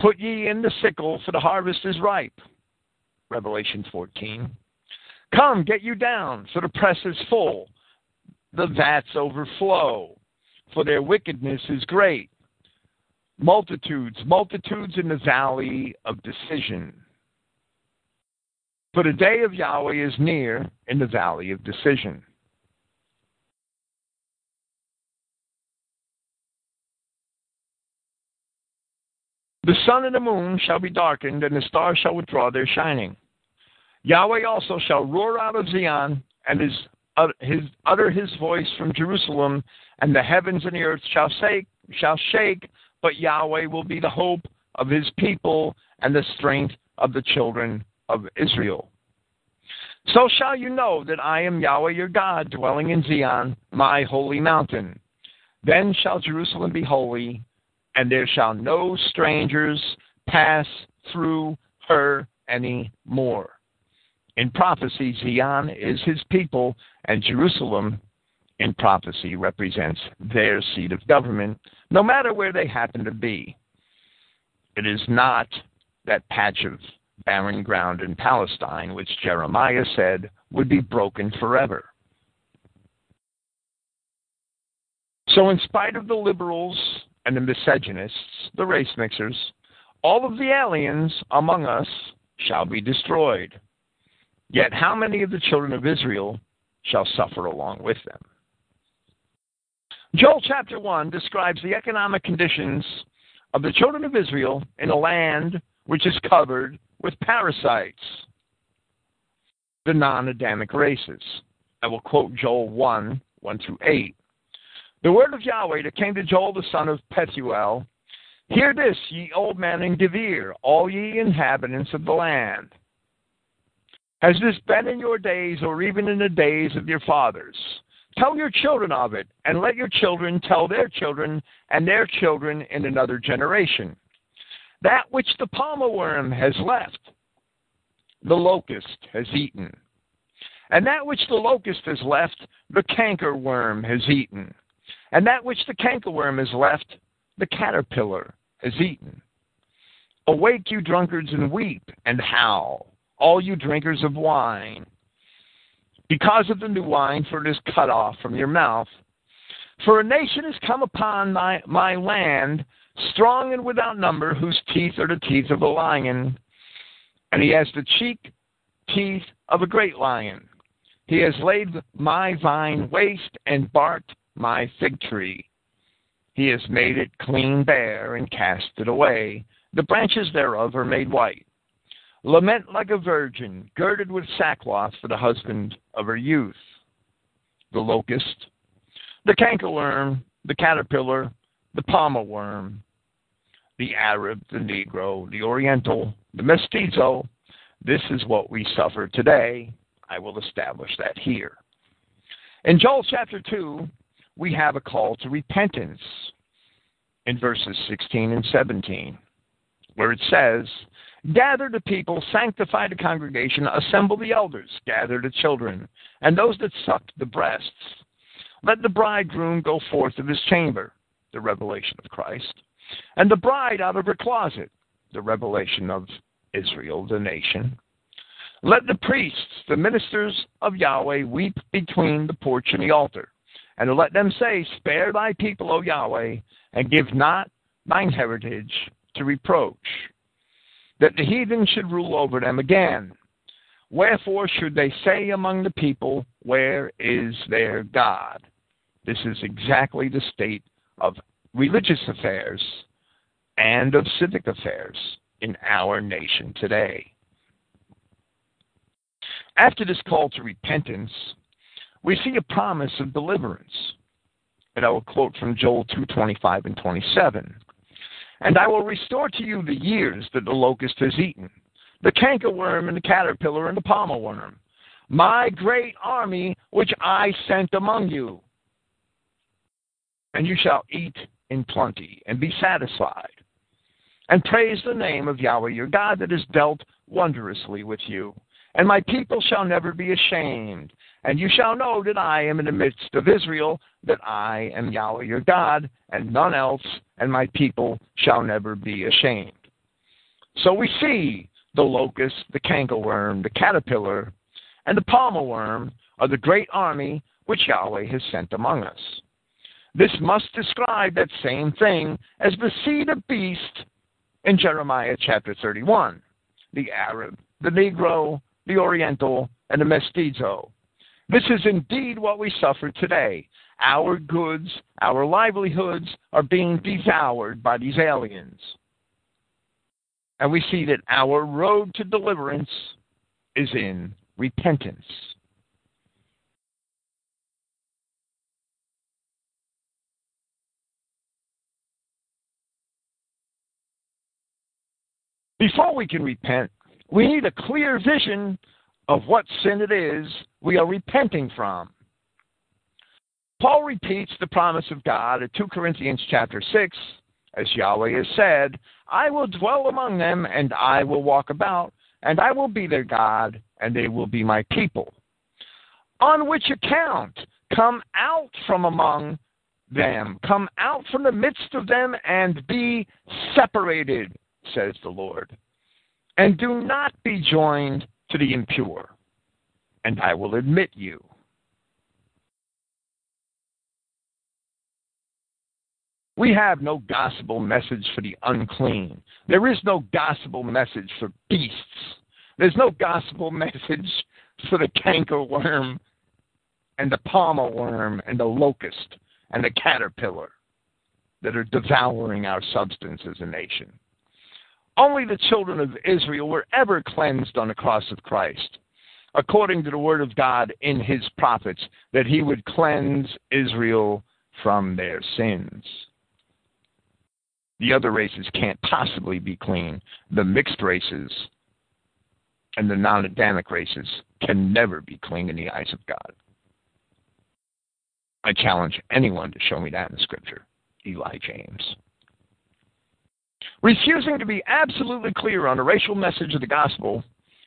Put ye in the sickle, for the harvest is ripe. Revelation 14. Come, get you down, for the press is full. The vats overflow, for their wickedness is great. Multitudes, multitudes in the valley of decision. For the day of Yahweh is near in the valley of decision. The sun and the moon shall be darkened, and the stars shall withdraw their shining. Yahweh also shall roar out of Zion, and his, uh, his, utter his voice from Jerusalem, and the heavens and the earth shall shake, shall shake, but Yahweh will be the hope of his people and the strength of the children of Israel. So shall you know that I am Yahweh your God, dwelling in Zion, my holy mountain. Then shall Jerusalem be holy, and there shall no strangers pass through her any more. In prophecy, Zion is his people, and Jerusalem, in prophecy, represents their seat of government, no matter where they happen to be. It is not that patch of barren ground in Palestine which Jeremiah said would be broken forever. So, in spite of the liberals and the misogynists, the race mixers, all of the aliens among us shall be destroyed. Yet, how many of the children of Israel shall suffer along with them? Joel chapter 1 describes the economic conditions of the children of Israel in a land which is covered with parasites, the non Adamic races. I will quote Joel 1 1 through 8. The word of Yahweh that came to Joel the son of Pethuel Hear this, ye old men in Debir, all ye inhabitants of the land. Has this been in your days, or even in the days of your fathers? Tell your children of it, and let your children tell their children, and their children in another generation. That which the palmer worm has left, the locust has eaten. And that which the locust has left, the canker worm has eaten. And that which the canker worm has left, the caterpillar has eaten. Awake, you drunkards, and weep and howl, all you drinkers of wine, because of the new wine, for it is cut off from your mouth. For a nation has come upon my, my land, strong and without number, whose teeth are the teeth of a lion, and he has the cheek teeth of a great lion. He has laid my vine waste and barked my fig tree. He has made it clean bare and cast it away. The branches thereof are made white. Lament like a virgin, girded with sackcloth for the husband of her youth. The locust, the cankerworm, the caterpillar, the palmer worm, the Arab, the Negro, the Oriental, the mestizo. This is what we suffer today. I will establish that here. In Joel chapter 2, we have a call to repentance in verses 16 and 17, where it says, Gather the people, sanctify the congregation, assemble the elders, gather the children, and those that suck the breasts. Let the bridegroom go forth of his chamber, the revelation of Christ, and the bride out of her closet, the revelation of Israel, the nation. Let the priests, the ministers of Yahweh, weep between the porch and the altar and let them say, Spare thy people, O Yahweh, and give not thine heritage to reproach, that the heathen should rule over them again. Wherefore should they say among the people, Where is their God? This is exactly the state of religious affairs and of civic affairs in our nation today. After this call to repentance, we see a promise of deliverance. And I will quote from Joel 2:25 and 27. And I will restore to you the years that the locust has eaten, the cankerworm and the caterpillar and the palmer worm, my great army which I sent among you. And you shall eat in plenty and be satisfied, and praise the name of Yahweh your God that has dealt wondrously with you. And my people shall never be ashamed, and you shall know that I am in the midst of Israel, that I am Yahweh your God, and none else, and my people shall never be ashamed. So we see the locust, the cankerworm, the caterpillar, and the palmer worm are the great army which Yahweh has sent among us. This must describe that same thing as the seed of beast in Jeremiah chapter 31 the Arab, the Negro, the Oriental, and the Mestizo this is indeed what we suffer today. Our goods, our livelihoods are being devoured by these aliens. And we see that our road to deliverance is in repentance. Before we can repent, we need a clear vision of what sin it is we are repenting from. Paul repeats the promise of God at 2 Corinthians chapter 6, as Yahweh has said, I will dwell among them, and I will walk about, and I will be their God, and they will be my people. On which account, come out from among them, come out from the midst of them, and be separated, says the Lord. And do not be joined to the impure, and I will admit you. We have no gospel message for the unclean. There is no gospel message for beasts. There's no gospel message for the cankerworm and the palmer worm and the locust and the caterpillar that are devouring our substance as a nation. Only the children of Israel were ever cleansed on the cross of Christ, according to the word of God in his prophets, that he would cleanse Israel from their sins. The other races can't possibly be clean. The mixed races and the non Adamic races can never be clean in the eyes of God. I challenge anyone to show me that in Scripture. Eli James. Refusing to be absolutely clear on the racial message of the gospel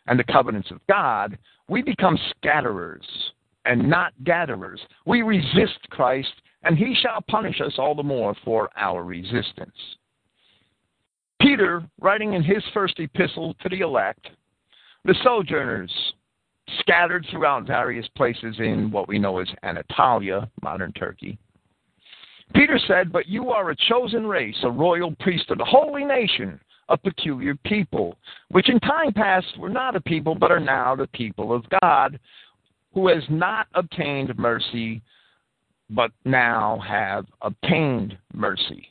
and the covenants of God, we become scatterers and not gatherers. We resist Christ, and he shall punish us all the more for our resistance. Peter, writing in his first epistle to the elect, the sojourners scattered throughout various places in what we know as Anatolia, modern Turkey. Peter said, But you are a chosen race, a royal priesthood, a holy nation, a peculiar people, which in time past were not a people, but are now the people of God, who has not obtained mercy, but now have obtained mercy.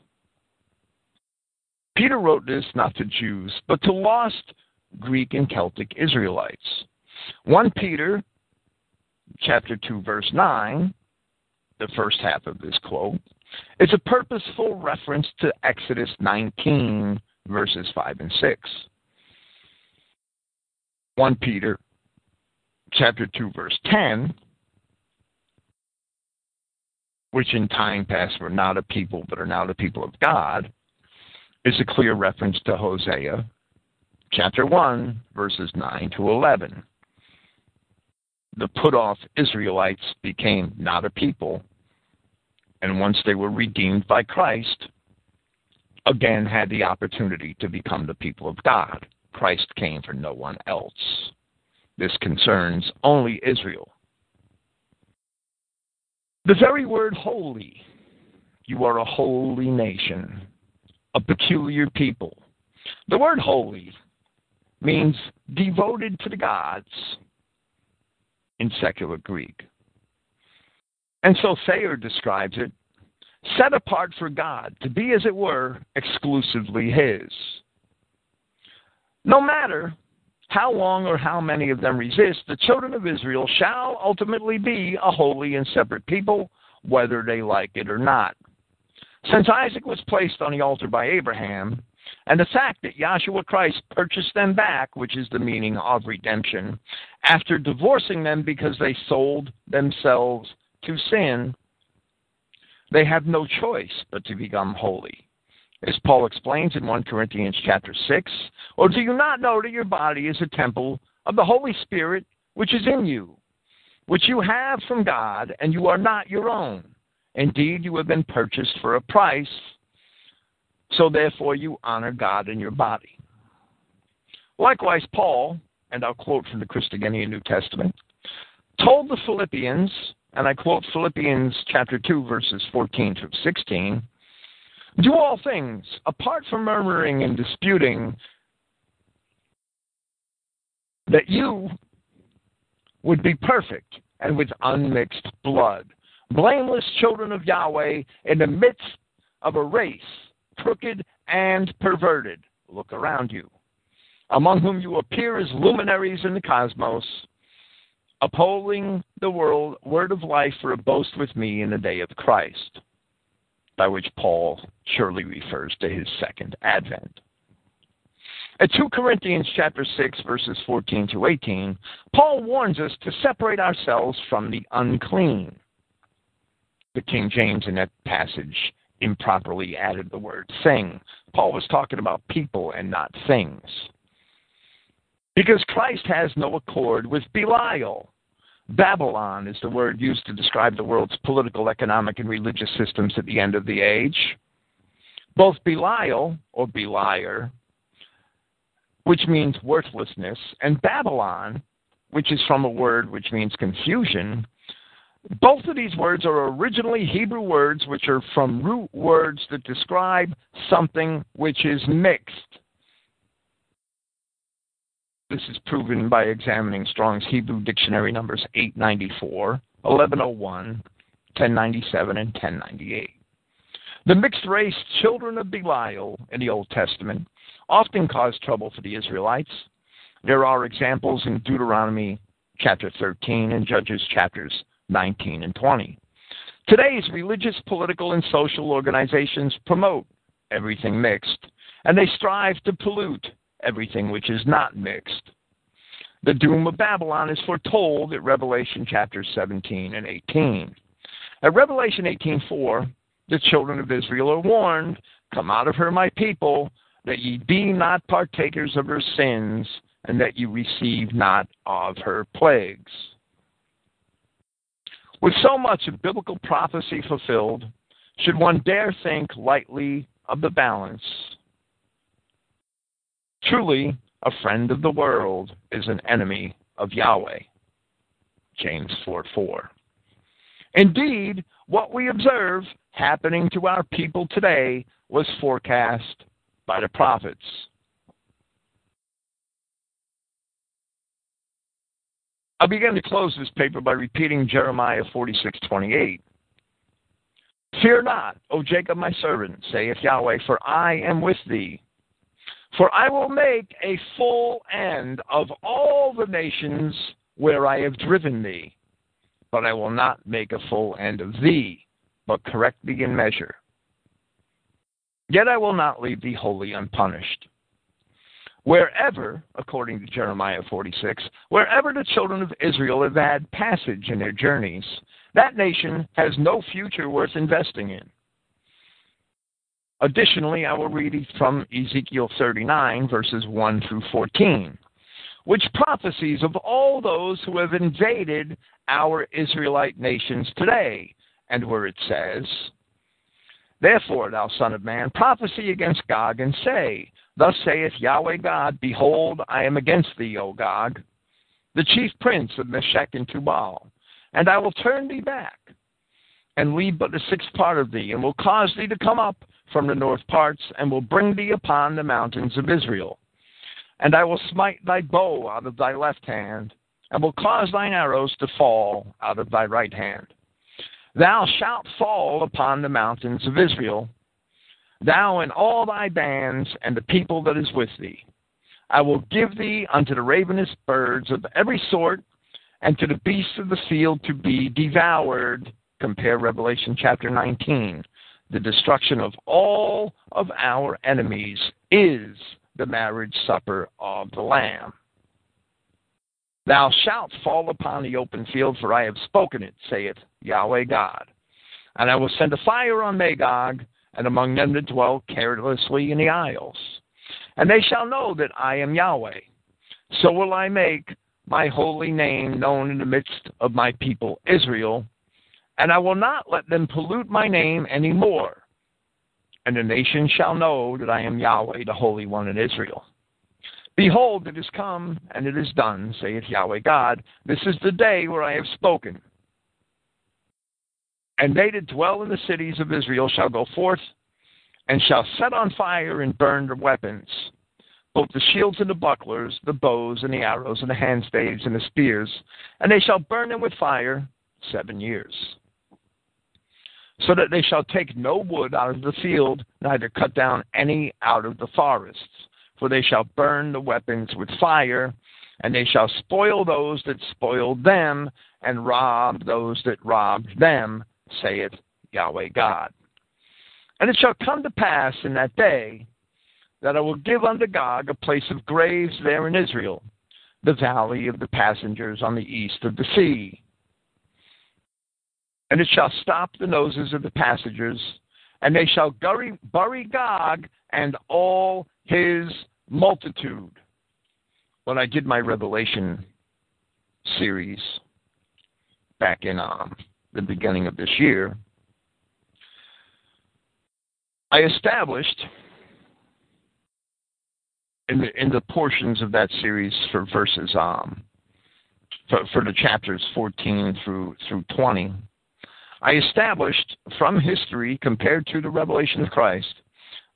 Peter wrote this not to Jews, but to lost Greek and Celtic Israelites. 1 Peter chapter 2 verse 9, the first half of this quote, is a purposeful reference to Exodus 19 verses 5 and 6. 1 Peter chapter 2 verse 10 which in time past were not a people but are now the people of God is a clear reference to Hosea chapter 1, verses 9 to 11. The put off Israelites became not a people, and once they were redeemed by Christ, again had the opportunity to become the people of God. Christ came for no one else. This concerns only Israel. The very word holy, you are a holy nation a peculiar people. The word holy means devoted to the gods in secular Greek. And so Thayer describes it set apart for God, to be, as it were, exclusively His. No matter how long or how many of them resist, the children of Israel shall ultimately be a holy and separate people, whether they like it or not. Since Isaac was placed on the altar by Abraham, and the fact that Yahshua Christ purchased them back, which is the meaning of redemption, after divorcing them because they sold themselves to sin, they have no choice but to become holy. As Paul explains in 1 Corinthians chapter 6, or do you not know that your body is a temple of the Holy Spirit which is in you, which you have from God, and you are not your own? Indeed, you have been purchased for a price, so therefore you honor God in your body. Likewise, Paul, and I'll quote from the Christogenea New Testament, told the Philippians, and I quote Philippians chapter 2, verses 14 to 16, do all things, apart from murmuring and disputing, that you would be perfect and with unmixed blood blameless children of Yahweh in the midst of a race, crooked and perverted. Look around you. Among whom you appear as luminaries in the cosmos, upholding the world, word of life for a boast with me in the day of Christ, by which Paul surely refers to his second advent. At 2 Corinthians chapter 6 verses 14 to 18, Paul warns us to separate ourselves from the unclean the King James in that passage improperly added the word thing. Paul was talking about people and not things. Because Christ has no accord with Belial. Babylon is the word used to describe the world's political, economic, and religious systems at the end of the age. Both Belial, or Beliar, which means worthlessness, and Babylon, which is from a word which means confusion, both of these words are originally Hebrew words which are from root words that describe something which is mixed. This is proven by examining Strong's Hebrew Dictionary numbers 894, 1101, 1097, and 1098. The mixed race children of Belial in the Old Testament often caused trouble for the Israelites. There are examples in Deuteronomy chapter 13 and Judges chapters 19 and 20. Today's religious, political, and social organizations promote everything mixed, and they strive to pollute everything which is not mixed. The doom of Babylon is foretold at Revelation chapters 17 and 18. At Revelation 18:4, the children of Israel are warned, "Come out of her, my people, that ye be not partakers of her sins, and that ye receive not of her plagues." With so much of biblical prophecy fulfilled, should one dare think lightly of the balance? Truly, a friend of the world is an enemy of Yahweh. James 4 4. Indeed, what we observe happening to our people today was forecast by the prophets. I begin to close this paper by repeating Jeremiah 46:28. Fear not, O Jacob my servant, saith Yahweh, for I am with thee. For I will make a full end of all the nations where I have driven thee, but I will not make a full end of thee, but correct thee in measure. Yet I will not leave thee wholly unpunished. Wherever, according to Jeremiah 46, wherever the children of Israel have had passage in their journeys, that nation has no future worth investing in. Additionally, I will read from Ezekiel 39, verses 1 through 14, which prophecies of all those who have invaded our Israelite nations today, and where it says, Therefore, thou son of man, prophesy against Gog, and say, Thus saith Yahweh God, Behold, I am against thee, O Gog, the chief prince of Meshech and Tubal, and I will turn thee back, and leave but a sixth part of thee, and will cause thee to come up from the north parts, and will bring thee upon the mountains of Israel. And I will smite thy bow out of thy left hand, and will cause thine arrows to fall out of thy right hand. Thou shalt fall upon the mountains of Israel, thou and all thy bands, and the people that is with thee. I will give thee unto the ravenous birds of every sort, and to the beasts of the field to be devoured. Compare Revelation chapter 19. The destruction of all of our enemies is the marriage supper of the Lamb. Thou shalt fall upon the open field, for I have spoken it, saith Yahweh God. And I will send a fire on Magog, and among them that dwell carelessly in the isles. And they shall know that I am Yahweh. So will I make my holy name known in the midst of my people Israel, and I will not let them pollute my name any more. And the nations shall know that I am Yahweh, the Holy One in Israel. Behold, it is come, and it is done, saith Yahweh God. This is the day where I have spoken. And they that dwell in the cities of Israel shall go forth and shall set on fire and burn their weapons, both the shields and the bucklers, the bows and the arrows and the handstaves and the spears, and they shall burn them with fire seven years. So that they shall take no wood out of the field, neither cut down any out of the forests. For they shall burn the weapons with fire, and they shall spoil those that spoiled them, and rob those that robbed them, saith Yahweh God. And it shall come to pass in that day that I will give unto Gog a place of graves there in Israel, the valley of the passengers on the east of the sea. And it shall stop the noses of the passengers, and they shall bury, bury Gog and all his multitude. when I did my Revelation series back in um, the beginning of this year, I established in the in the portions of that series for verses um for, for the chapters 14 through through 20 I established from history compared to the revelation of Christ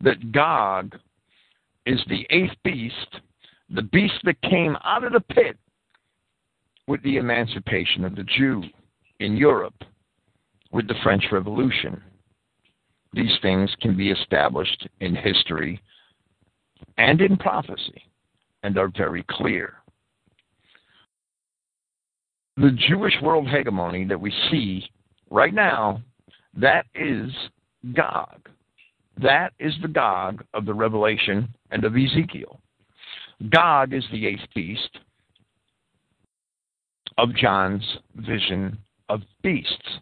that Gog is the eighth beast, the beast that came out of the pit with the emancipation of the Jew in Europe with the French Revolution. These things can be established in history and in prophecy and are very clear. The Jewish world hegemony that we see right now, that is Gog. That is the Gog of the Revelation and of Ezekiel. Gog is the eighth beast of John's vision of beasts.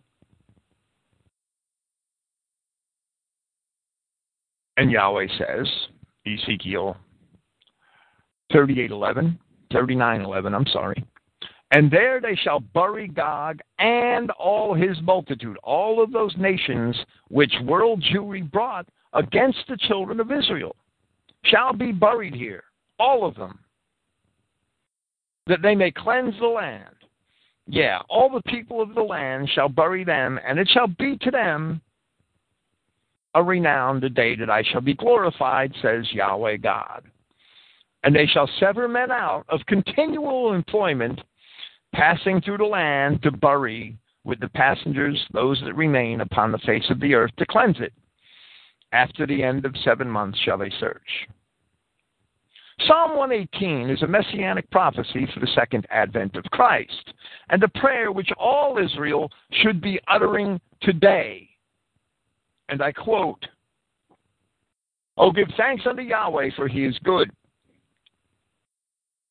And Yahweh says, Ezekiel 38:11, 39:11, I'm sorry. And there they shall bury Gog and all his multitude, all of those nations which world Jewry brought against the children of Israel, shall be buried here, all of them, that they may cleanse the land. Yeah, all the people of the land shall bury them, and it shall be to them a renowned day that I shall be glorified, says Yahweh God. And they shall sever men out of continual employment passing through the land to bury with the passengers those that remain upon the face of the earth to cleanse it. After the end of seven months shall they search. Psalm 118 is a messianic prophecy for the second advent of Christ, and a prayer which all Israel should be uttering today. And I quote, Oh, give thanks unto Yahweh, for he is good,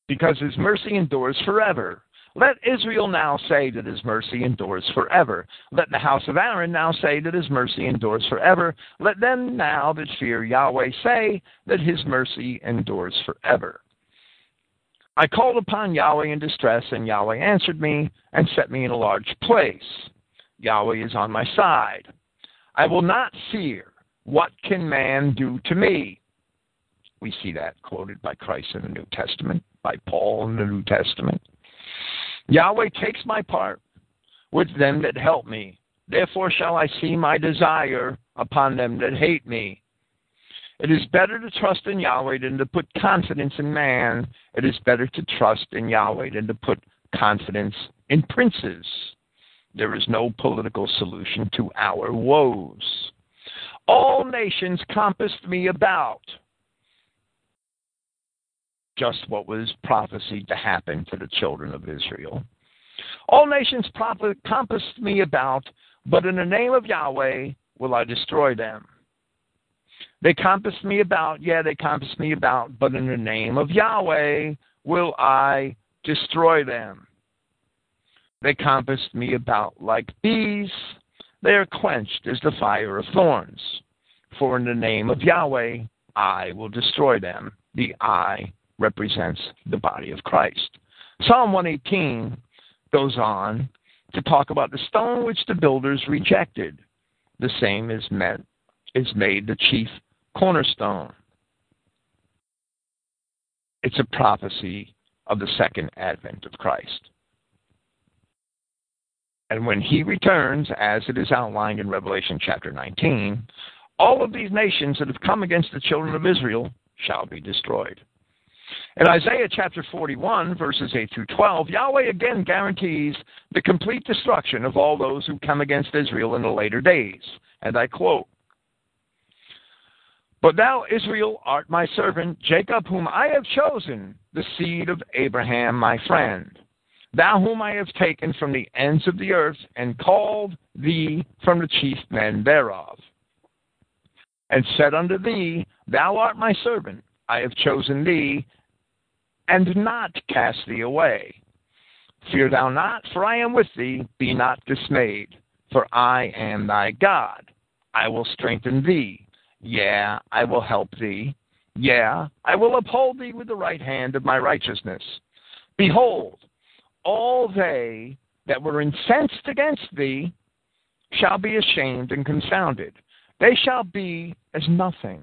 because his mercy endures forever. Let Israel now say that his mercy endures forever. Let the house of Aaron now say that his mercy endures forever. Let them now that fear Yahweh say that his mercy endures forever. I called upon Yahweh in distress, and Yahweh answered me and set me in a large place. Yahweh is on my side. I will not fear. What can man do to me? We see that quoted by Christ in the New Testament, by Paul in the New Testament. Yahweh takes my part with them that help me. Therefore shall I see my desire upon them that hate me. It is better to trust in Yahweh than to put confidence in man. It is better to trust in Yahweh than to put confidence in princes. There is no political solution to our woes. All nations compassed me about just what was prophesied to happen to the children of Israel. All nations compassed me about, but in the name of Yahweh will I destroy them. They compassed me about, yeah, they compassed me about, but in the name of Yahweh will I destroy them. They compassed me about like bees. They are quenched as the fire of thorns. For in the name of Yahweh I will destroy them. The I represents the body of Christ. Psalm 118 goes on to talk about the stone which the builders rejected. The same is met is made the chief cornerstone. It's a prophecy of the second advent of Christ. And when he returns, as it is outlined in Revelation chapter 19, all of these nations that have come against the children of Israel shall be destroyed. In Isaiah chapter 41, verses 8 through 12, Yahweh again guarantees the complete destruction of all those who come against Israel in the later days. And I quote But thou, Israel, art my servant, Jacob, whom I have chosen, the seed of Abraham, my friend. Thou, whom I have taken from the ends of the earth, and called thee from the chief men thereof. And said unto thee, Thou art my servant, I have chosen thee, and not cast thee away. Fear thou not, for I am with thee. Be not dismayed, for I am thy God. I will strengthen thee. Yeah, I will help thee. Yeah, I will uphold thee with the right hand of my righteousness. Behold, all they that were incensed against thee shall be ashamed and confounded. They shall be as nothing.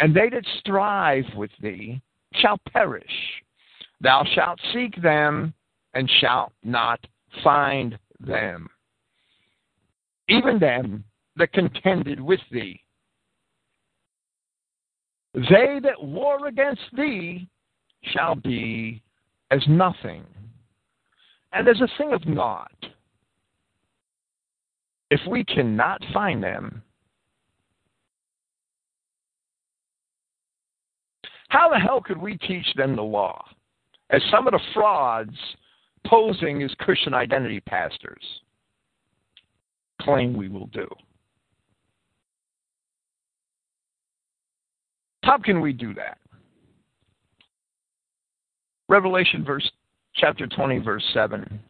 And they that strive with thee shall perish. Thou shalt seek them and shalt not find them. Even them that contended with thee. They that war against thee shall be as nothing. And as a thing of naught. If we cannot find them, how the hell could we teach them the law? As some of the frauds posing as Christian identity pastors claim we will do. How can we do that? Revelation verse chapter 20 verse 7.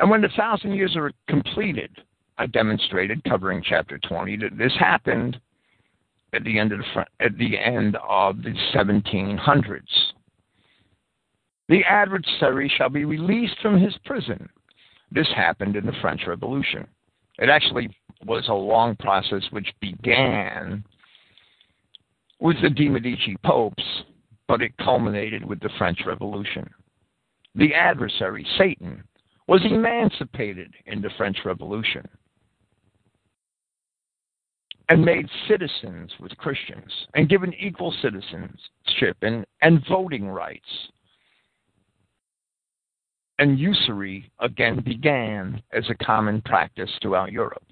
And when the thousand years are completed, I demonstrated covering chapter 20 that this happened at the end of the at the end of the 1700s. The adversary shall be released from his prison. This happened in the French Revolution. It actually was a long process which began with the de Medici popes, but it culminated with the French Revolution. The adversary, Satan, was emancipated in the French Revolution and made citizens with Christians and given equal citizenship and, and voting rights. And usury again began as a common practice throughout Europe.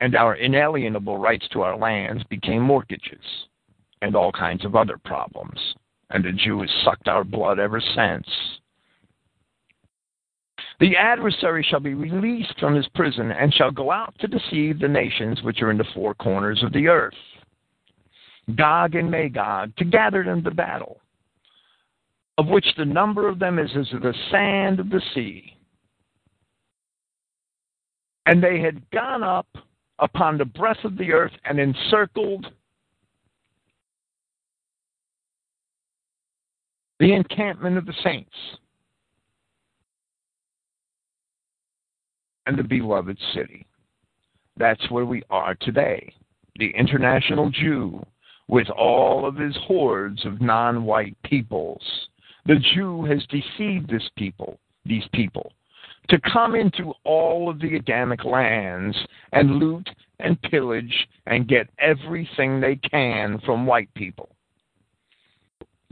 And our inalienable rights to our lands became mortgages and all kinds of other problems. And the Jew has sucked our blood ever since. The adversary shall be released from his prison and shall go out to deceive the nations which are in the four corners of the earth, Gog and Magog, to gather them to battle, of which the number of them is as the sand of the sea. And they had gone up upon the breadth of the earth and encircled the encampment of the saints. And the beloved city. That's where we are today. The international Jew, with all of his hordes of non white peoples. The Jew has deceived this people, these people, to come into all of the Adamic lands and loot and pillage and get everything they can from white people.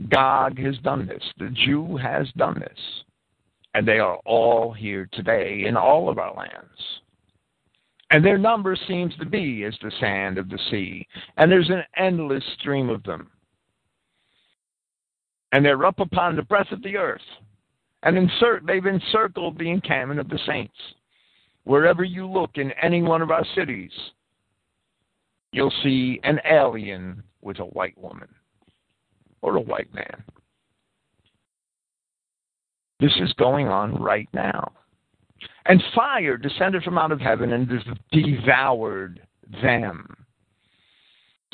Gog has done this. The Jew has done this. And they are all here today in all of our lands. And their number seems to be as the sand of the sea. And there's an endless stream of them. And they're up upon the breadth of the earth. And insert, they've encircled the encampment of the saints. Wherever you look in any one of our cities, you'll see an alien with a white woman or a white man. This is going on right now. And fire descended from out of heaven and devoured them.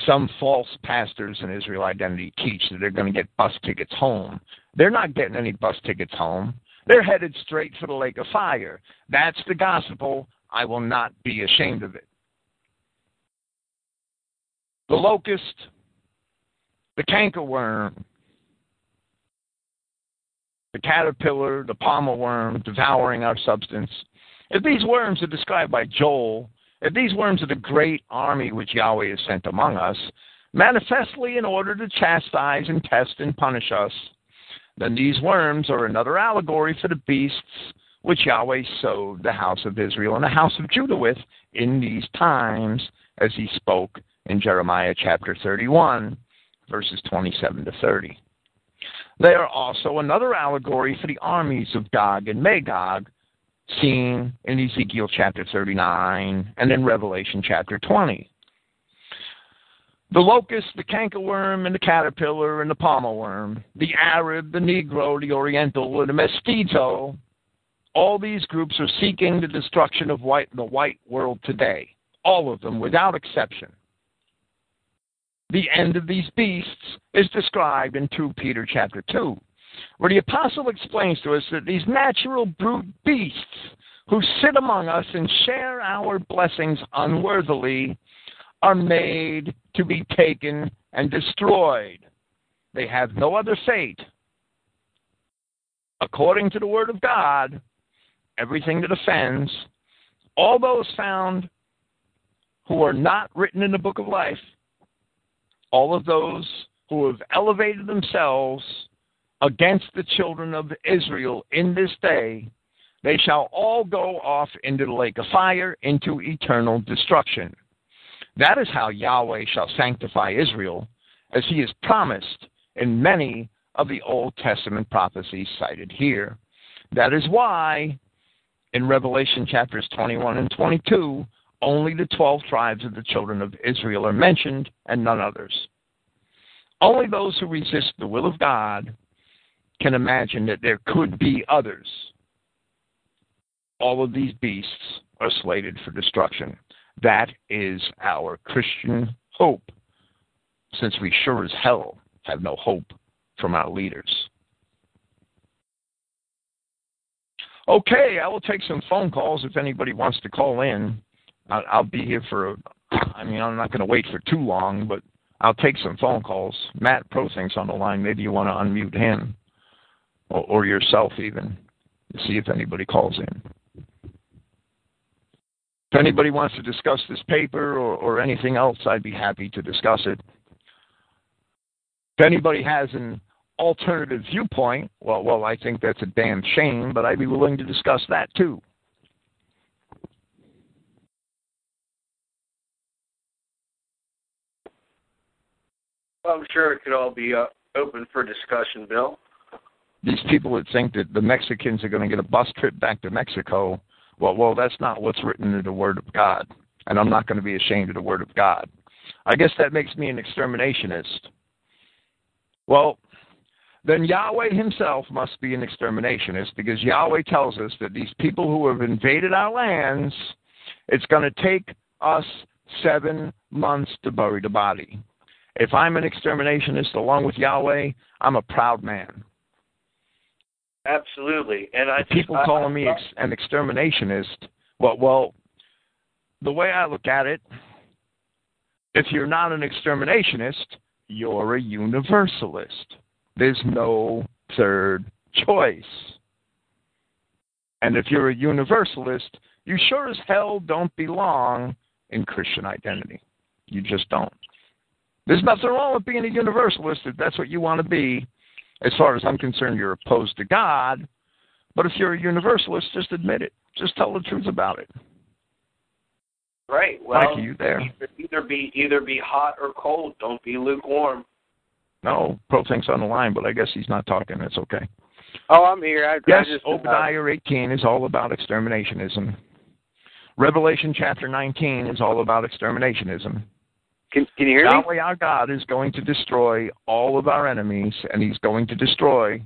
Some false pastors in Israel Identity teach that they're going to get bus tickets home. They're not getting any bus tickets home. They're headed straight for the lake of fire. That's the gospel. I will not be ashamed of it. The locust, the cankerworm, the caterpillar, the palmer worm devouring our substance. If these worms are described by Joel, if these worms are the great army which Yahweh has sent among us, manifestly in order to chastise and test and punish us, then these worms are another allegory for the beasts which Yahweh sowed the house of Israel and the house of Judah with in these times, as he spoke in Jeremiah chapter 31, verses 27 to 30. They are also another allegory for the armies of Gog and Magog, seen in Ezekiel chapter 39 and in Revelation chapter 20. The locust, the cankerworm, and the caterpillar, and the palmer worm, the Arab, the Negro, the Oriental, and the mestizo All these groups are seeking the destruction of white, the white world today. All of them, without exception. The end of these beasts is described in 2 Peter chapter 2, where the apostle explains to us that these natural brute beasts who sit among us and share our blessings unworthily are made to be taken and destroyed. They have no other fate. According to the Word of God, everything that offends, all those found who are not written in the book of life, all of those who have elevated themselves against the children of Israel in this day, they shall all go off into the lake of fire, into eternal destruction. That is how Yahweh shall sanctify Israel, as he has promised in many of the Old Testament prophecies cited here. That is why in Revelation chapters 21 and 22, only the 12 tribes of the children of Israel are mentioned and none others. Only those who resist the will of God can imagine that there could be others. All of these beasts are slated for destruction. That is our Christian hope, since we sure as hell have no hope from our leaders. Okay, I will take some phone calls if anybody wants to call in. I'll, be here for, I mean, I'm not going to wait for too long, but I'll take some phone calls. Matt Prothink's on the line. Maybe you want to unmute him or, or yourself even to see if anybody calls in. If anybody wants to discuss this paper or, or anything else, I'd be happy to discuss it. If anybody has an alternative viewpoint, well, well, I think that's a damn shame, but I'd be willing to discuss that too. I'm sure it could all be uh, open for discussion, Bill. These people that think that the Mexicans are going to get a bus trip back to Mexico well, well, that's not what's written in the Word of God, and I'm not going to be ashamed of the Word of God. I guess that makes me an exterminationist. Well, then Yahweh himself must be an exterminationist because Yahweh tells us that these people who have invaded our lands, it's going to take us seven months to bury the body. If I'm an exterminationist along with Yahweh, I'm a proud man. Absolutely, and I people I, calling me ex- an exterminationist. Well, well, the way I look at it, if you're not an exterminationist, you're a universalist. There's no third choice. And if you're a universalist, you sure as hell don't belong in Christian identity. You just don't. There's nothing wrong with being a universalist if that's what you want to be as far as I'm concerned, you're opposed to God. But if you're a universalist, just admit it. Just tell the truth about it. Right. Well, Mike, you there? Either be either be hot or cold. Don't be lukewarm. No, Prothink's on the line, but I guess he's not talking. It's okay. Oh, I'm here. I, yes, I just, Obadiah uh, 18 is all about exterminationism. Revelation chapter 19 is all about exterminationism. Can, can you hear Yahweh me? our God is going to destroy all of our enemies, and He's going to destroy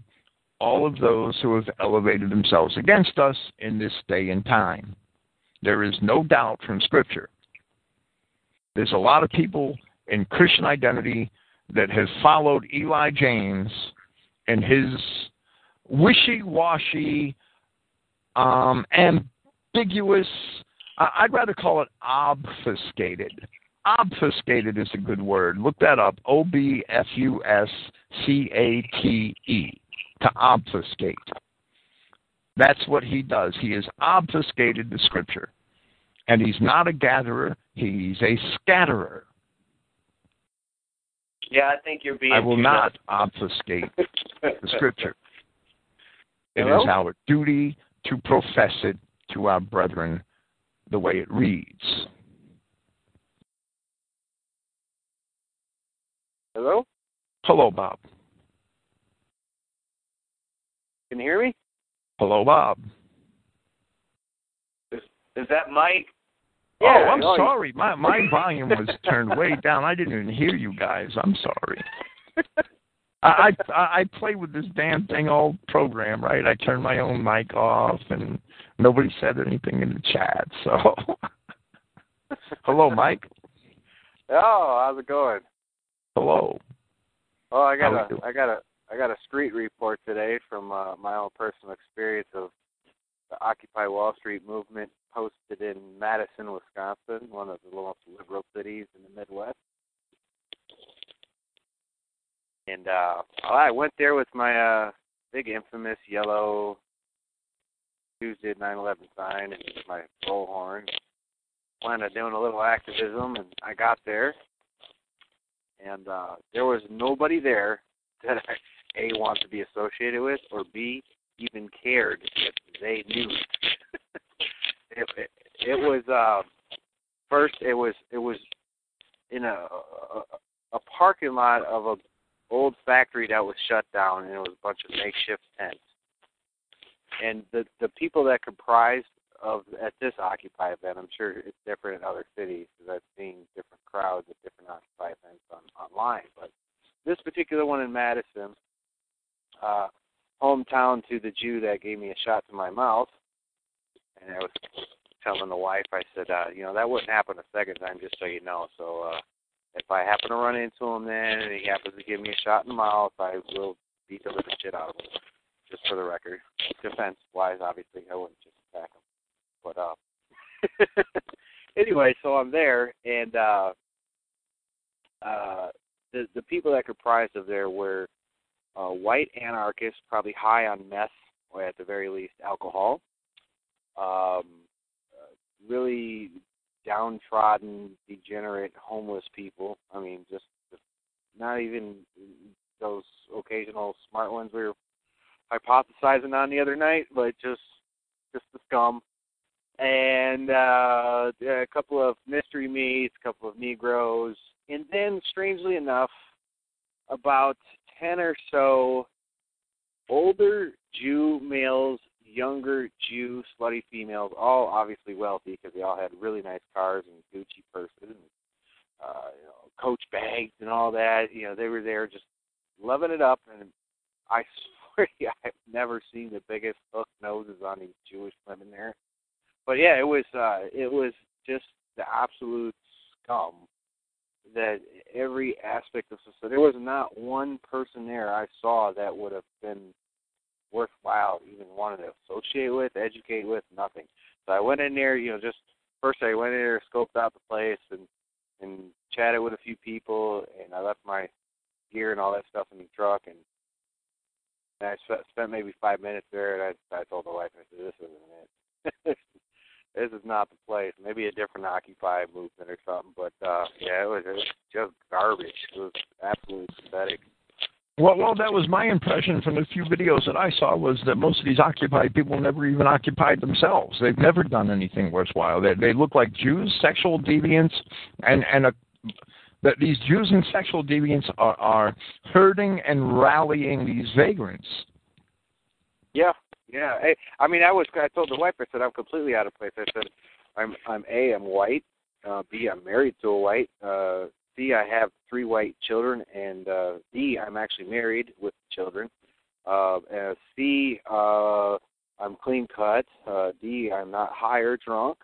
all of those who have elevated themselves against us in this day and time. There is no doubt from Scripture. There's a lot of people in Christian identity that have followed Eli James and his wishy washy, um, ambiguous, I'd rather call it obfuscated obfuscated is a good word. Look that up. O B F U S C A T E. To obfuscate. That's what he does. He has obfuscated the scripture. And he's not a gatherer, he's a scatterer. Yeah, I think you're being. I will not obfuscate the scripture. It Hello? is our duty to profess it to our brethren the way it reads. Hello? Hello, Bob. Can you hear me? Hello, Bob. Is, is that Mike? Oh, yeah, oh, I'm oh, sorry. My my volume was turned way down. I didn't even hear you guys. I'm sorry. I, I I play with this damn thing all program, right? I turn my own mic off, and nobody said anything in the chat. So, hello, Mike. Oh, how's it going? Hello. Oh, I got a? I got a I got a street report today from uh, my own personal experience of the Occupy Wall Street movement posted in Madison, Wisconsin, one of the most liberal cities in the Midwest. And uh I went there with my uh big infamous yellow Tuesday 9/11 sign and my bullhorn. Planned on doing a little activism, and I got there, and uh there was nobody there that I a wanted to be associated with, or b even cared if they knew. it, it, it was uh, first. It was it was in a, a a parking lot of a old factory that was shut down, and it was a bunch of makeshift tents. And the the people that comprised of at this Occupy event, I'm sure it's different in other cities because I've seen different crowds at different Occupy events on online. But this particular one in Madison, uh, hometown to the Jew that gave me a shot to my mouth, and I was telling the wife, I said, uh, you know, that wouldn't happen a second time, just so you know. So uh, if I happen to run into him then, and he happens to give me a shot in the mouth, I will beat the living shit out of him. Just for the record, defense wise, obviously, I wouldn't just. But uh, anyway, so I'm there, and uh, uh, the the people that comprised of there were uh, white anarchists, probably high on meth or at the very least alcohol. Um, really downtrodden, degenerate, homeless people. I mean, just, just not even those occasional smart ones we were hypothesizing on the other night, but just just the scum. And uh, a couple of mystery meats, a couple of Negroes, and then, strangely enough, about 10 or so older Jew males, younger Jew slutty females, all obviously wealthy because they all had really nice cars and Gucci purses and uh, you know, Coach bags and all that. You know, they were there just loving it up. And I swear, I've never seen the biggest hook noses on these Jewish women there. But yeah, it was uh, it was just the absolute scum that every aspect of society. There was not one person there I saw that would have been worthwhile even wanting to associate with, educate with, nothing. So I went in there, you know, just first I went in there, scoped out the place, and and chatted with a few people, and I left my gear and all that stuff in the truck, and, and I spent, maybe five minutes there, and I I told the wife, I said, this isn't it. this is not the place. Maybe a different Occupy movement or something. But uh yeah, it was, it was just garbage. It was absolutely pathetic. Well, well, that was my impression from the few videos that I saw was that most of these occupied people never even occupied themselves. They've never done anything worthwhile. They they look like Jews, sexual deviants, and and a, that these Jews and sexual deviants are are herding and rallying these vagrants. Yeah, yeah. I, I mean, I was. I told the wife. I said I'm completely out of place. I said I'm. I'm a. I'm white. Uh, B. I'm married to a white. Uh, C. I have three white children, and uh, D. I'm actually married with children. Uh, and C. Uh, I'm clean cut. Uh, D. I'm not high or drunk.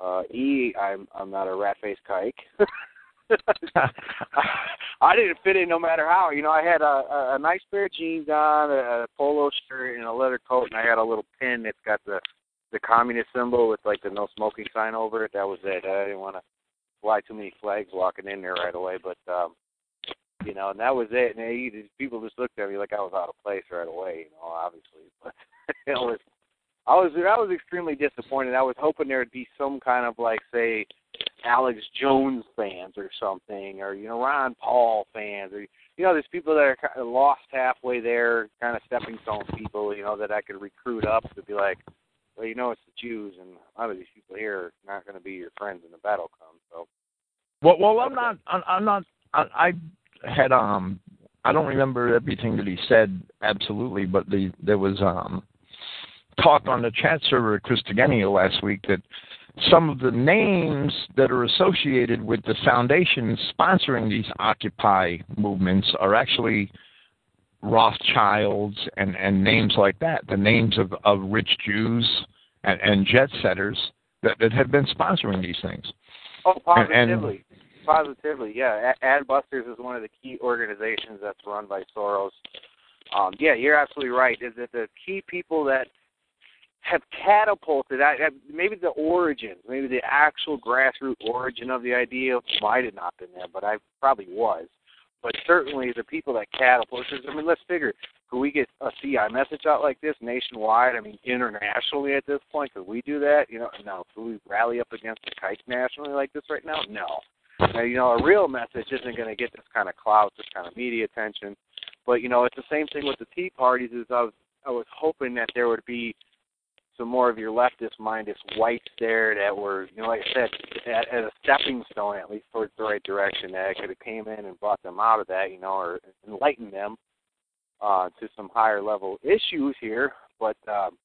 Uh, e. I'm. I'm not a rat faced kike. I didn't fit in no matter how. You know, I had a, a, a nice pair of jeans on, a, polo shirt, and a leather coat, and I had a little pin that's got the the communist symbol with like the no smoking sign over it. That was it. I didn't want to fly too many flags walking in there right away, but um, you know, and that was it. And these people just looked at me like I was out of place right away. You know, obviously, but it was. I was I was extremely disappointed. I was hoping there would be some kind of like say Alex Jones fans or something, or you know Ron Paul fans, or you know there's people that are kind of lost halfway there, kind of stepping stone people, you know that I could recruit up to be like, well you know it's the Jews, and a lot of these people here are not going to be your friends when the battle comes. So Well, well, I'm not. I'm not. I, I had um. I don't remember everything that he said absolutely, but the there was um talk on the chat server at Christogenea last week that some of the names that are associated with the foundations sponsoring these Occupy movements are actually Rothschilds and and names like that, the names of of rich Jews and, and jet setters that that have been sponsoring these things. Oh, positively, and, positively, yeah. Adbusters is one of the key organizations that's run by Soros. Um, yeah, you're absolutely right. Is that the key people that have catapulted I, maybe the origins, maybe the actual grassroots origin of the idea might have not been there, but I probably was. But certainly the people that catapulted. I mean, let's figure: could we get a CI message out like this nationwide? I mean, internationally at this point, could we do that? You know, no. Could we rally up against the kites nationally like this right now? No. Now, you know, a real message isn't going to get this kind of clout, this kind of media attention. But you know, it's the same thing with the Tea parties. Is I was I was hoping that there would be some more of your leftist minded whites there that were, you know, like I said, at, at a stepping stone at least towards the right direction that I could have came in and brought them out of that, you know, or enlightened them uh, to some higher level issues here. But um,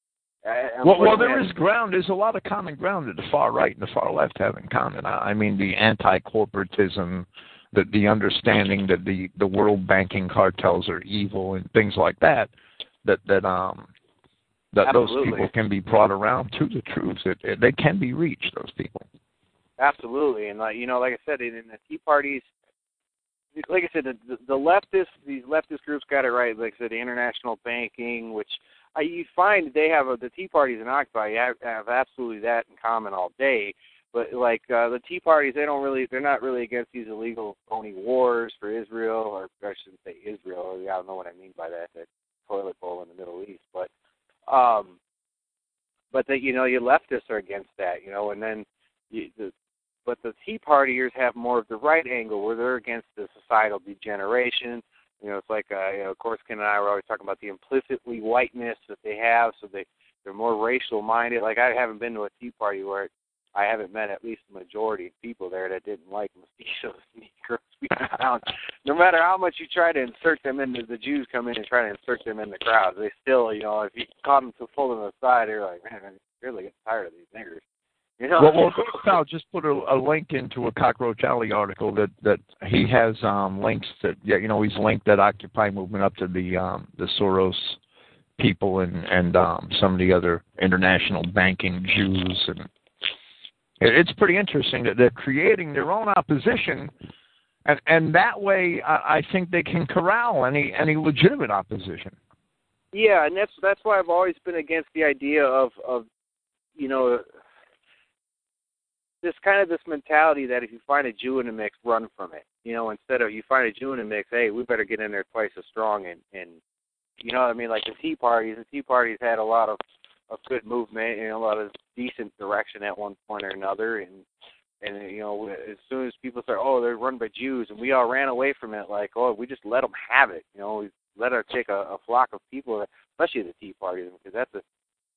well, well, there is ground. There's a lot of common ground that the far right and the far left have in common. I mean, the anti-corporatism, the the understanding that the the world banking cartels are evil and things like that. That that um that Absolutely. those people can be brought around to the truth. It, it, they can be reached. Those people. Absolutely, and like you know, like I said, in, the Tea parties, like I said, the, the leftist these leftist groups got it right. Like I said, international banking, which uh, you find they have a, the Tea parties in Occupy have, have absolutely that in common all day. But like uh, the Tea parties, they don't really, they're not really against these illegal phony wars for Israel, or I shouldn't say Israel. I don't know what I mean by that. That toilet bowl in the Middle East, but um, but that you know, you leftists are against that, you know, and then you, the, but the Tea Partiers have more of the right angle where they're against the societal degeneration. You know, it's like uh, you know, Corsican and I were always talking about the implicitly whiteness that they have, so they they're more racial minded. Like I haven't been to a Tea Party where I haven't met at least the majority of people there that didn't like mestizos, Negroes. No matter how much you try to insert them into the Jews come in and try to insert them in the crowd, they still, you know, if you caught them to pull them aside, they're like, man, I'm really getting tired of these niggers. You know? Well, well Sal just put a, a link into a Cockroach Alley article that that he has um links that yeah you know he's linked that Occupy movement up to the um the Soros people and and um some of the other international banking Jews and it's pretty interesting that they're creating their own opposition, and and that way I, I think they can corral any any legitimate opposition. Yeah, and that's that's why I've always been against the idea of of you know this kind of this mentality that if you find a Jew in the mix, run from it. You know, instead of you find a Jew in the mix, hey, we better get in there twice as strong and and you know what I mean? Like the Tea parties, the Tea parties had a lot of of good movement and a lot of decent direction at one point or another. And and you know as soon as people start oh they're run by Jews and we all ran away from it like oh we just let them have it you know we let her take a, a flock of people especially the Tea Party because that's a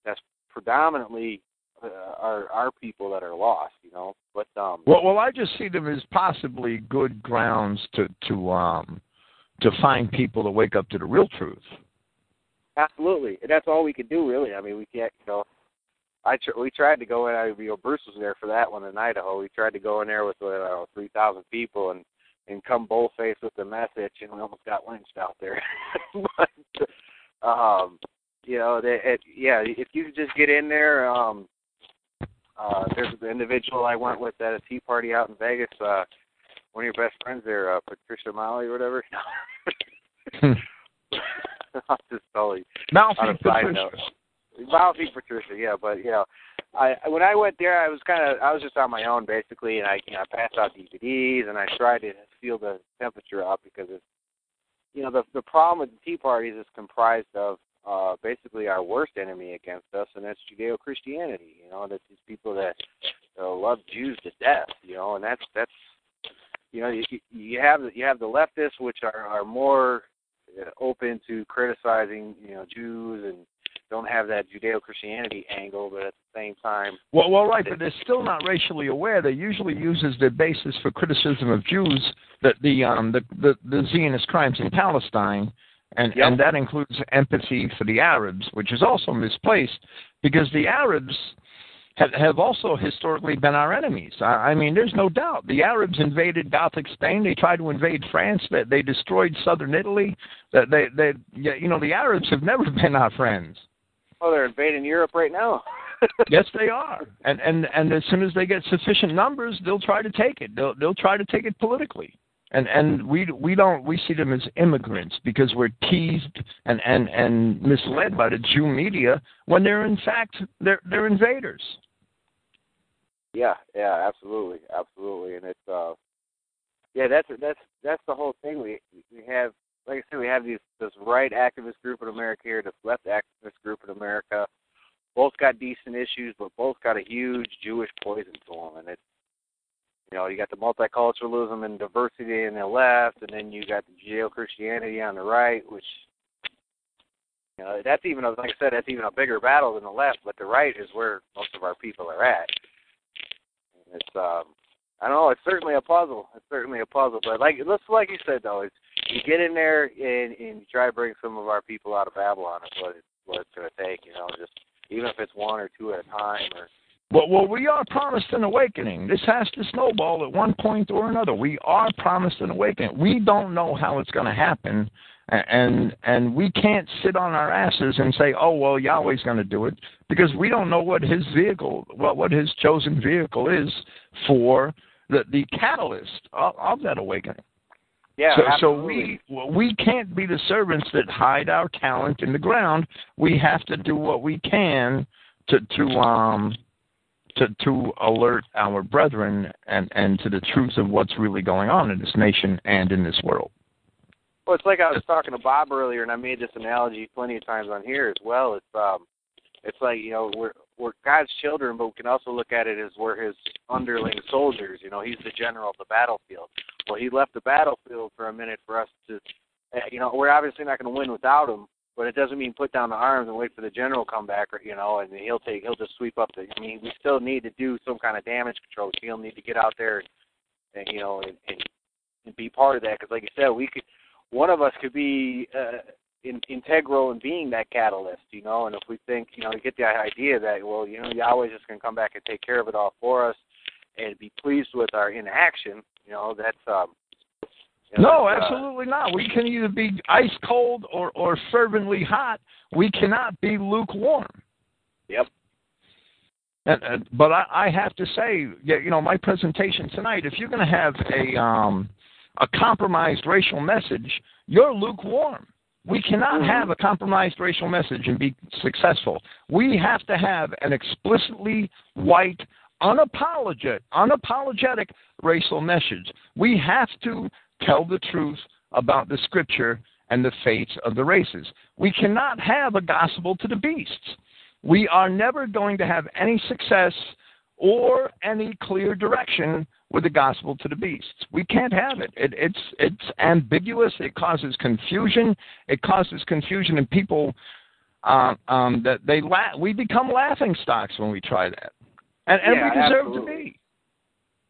that's predominantly uh, our our people that are lost you know. But um well well I just see them as possibly good grounds to to um to find people to wake up to the real truth Absolutely, and that's all we could do, really. I mean, we can't, you know. I tr- we tried to go in. I, you know, Bruce was there for that one in Idaho. We tried to go in there with uh, three thousand people and and come bull face with the message, and we almost got lynched out there. but um, you know, they, it, yeah, if you just get in there, um, uh, there's an individual I went with at a tea party out in Vegas. Uh, one of your best friends there, uh, Patricia Molly or whatever. I'm just totally Mouthy on a side Patricia. note. Mouthy Patricia, yeah, but you know, I when I went there, I was kind of I was just on my own basically, and I you know I passed out DVDs and I tried to feel the temperature up because it's you know the the problem with the Tea Parties is comprised of uh basically our worst enemy against us, and that's Judeo Christianity. You know, that's these people that uh, love Jews to death. You know, and that's that's you know you you have you have the leftists which are are more open to criticizing, you know, Jews and don't have that Judeo-Christianity angle, but at the same time, well, well, right, but they're still not racially aware. They usually use as their basis for criticism of Jews that the um the the, the Zionist crimes in Palestine, and Yep. and that includes empathy for the Arabs, which is also misplaced because the Arabs have, have also historically been our enemies. I, I mean, there's no doubt. The Arabs invaded Gothic Spain. They tried to invade France. They, they destroyed southern Italy. They, they, you know, the Arabs have never been our friends. Well, they're invading Europe right now. yes, they are. And and and as soon as they get sufficient numbers, they'll try to take it. They'll they'll try to take it politically. And and we we don't we see them as immigrants because we're teased and and and misled by the Jew media when they're in fact they're they're invaders. Yeah, yeah, absolutely, absolutely, and it's uh, yeah, that's that's that's the whole thing. We we have, like I said, we have these this right activist group in America here, this left activist group in America. Both got decent issues, but both got a huge Jewish poison to them, and it's you know you got the multiculturalism and diversity in the left, and then you got the Judeo Christianity on the right, which you know that's even like I said, that's even a bigger battle than the left. But the right is where most of our people are at. It's um I don't know, it's certainly a puzzle. It's certainly a puzzle. But like let's like you said though, it's you get in there and, and you try to bring some of our people out of Babylon is what it's what it's gonna take, you know, just even if it's one or two at a time or well, well, we are promised an awakening. This has to snowball at one point or another. We are promised an awakening. We don't know how it's going to happen, and and we can't sit on our asses and say, "Oh well, Yahweh's going to do it," because we don't know what His vehicle, what what His chosen vehicle is for the the catalyst of, of that awakening. Yeah, so, absolutely. so we we can't be the servants that hide our talent in the ground. We have to do what we can to to um to to alert our brethren and and to the truth of what's really going on in this nation and in this world. Well, it's like I was talking to Bob earlier, and I made this analogy plenty of times on here as well. It's um, it's like you know we're we're God's children, but we can also look at it as we're His underling soldiers. You know, He's the general of the battlefield. Well, He left the battlefield for a minute for us to, eh, you know, we're obviously not going to win without Him, but it doesn't mean put down the arms and wait for the general come back, or, you know, and he'll take he'll just sweep up the. I mean, we still need to do some kind of damage control. He'll need to get out there, and you know, and, and, and be part of that because, like you said, we could one of us could be uh, in, integral in being that catalyst, you know. And if we think, you know, to get the idea that, well, you know, Yahweh's just going to come back and take care of it all for us, and be pleased with our inaction, you know, that's. um you no, uh, absolutely not. We can either be ice cold or or fervently hot. We cannot be lukewarm. Yep. And, uh, but I, I have to say, you know, my presentation tonight. If you're going to have a um, a compromised racial message, you're lukewarm. We cannot have a compromised racial message and be successful. We have to have an explicitly white, unapologetic, unapologetic racial message. We have to tell the truth about the scripture and the fates of the races. We cannot have a gospel to the beasts. We are never going to have any success or any clear direction with the gospel to the beasts. We can't have it. it it's it's ambiguous. It causes confusion. It causes confusion in people uh, um, that they la- we become laughing stocks when we try that, and, and Yeah, we deserve absolutely. to be.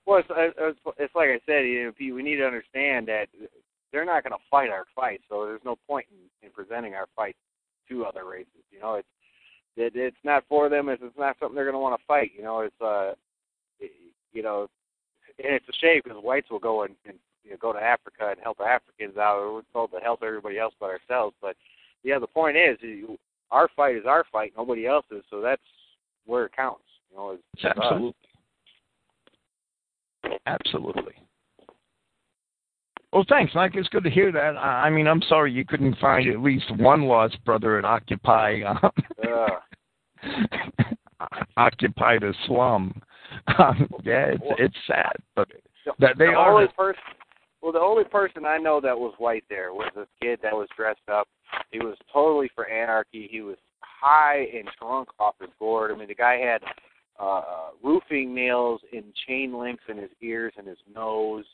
Well, it's, it's, it's like I said, you know, we need to understand that they're not going to fight our fight, so there's no point in, in presenting our fight to other races. You know, it's it, it's not for them. It's, it's not something they're going to want to fight. You know, it's uh, it, you know, and it's a shame because whites will go and, and you know, go to Africa and help Africans out. We're told to help everybody else but ourselves. But yeah, the point is, you, our fight is our fight. Nobody else's. So that's where it counts. You know, it's, it's us. Absolutely. Well, thanks, Mike. It's good to hear that. I I mean, I'm sorry you couldn't find at least one lost brother at Occupy. Um, Uh, Occupy the slum. Um, yeah, it's it's sad, but that they the are. only person. Well, the only person I know that was white there was this kid that was dressed up. He was totally for anarchy. He was high and drunk off his gourd. I mean, the guy had uh, roofing nails and chain links in his ears and his nose.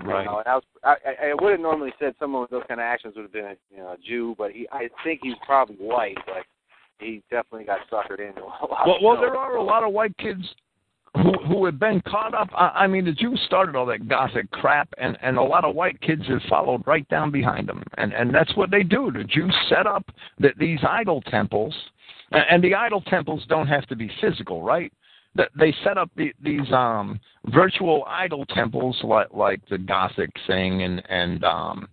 right. You know, and I was I, I would have normally said someone with those kind of actions would have been a you know a Jew, but he I think he's probably white, but he definitely got suckered into a lot. Well, of well, there are a lot of white kids who who had been caught up. I, I mean, the Jews started all that gothic crap, and and a lot of white kids have followed right down behind them, and and that's what they do. The Jews set up that these idol temples, and, the idol temples don't have to be physical, right? they set up the, these um, virtual idol temples like like the Gothic thing and and um,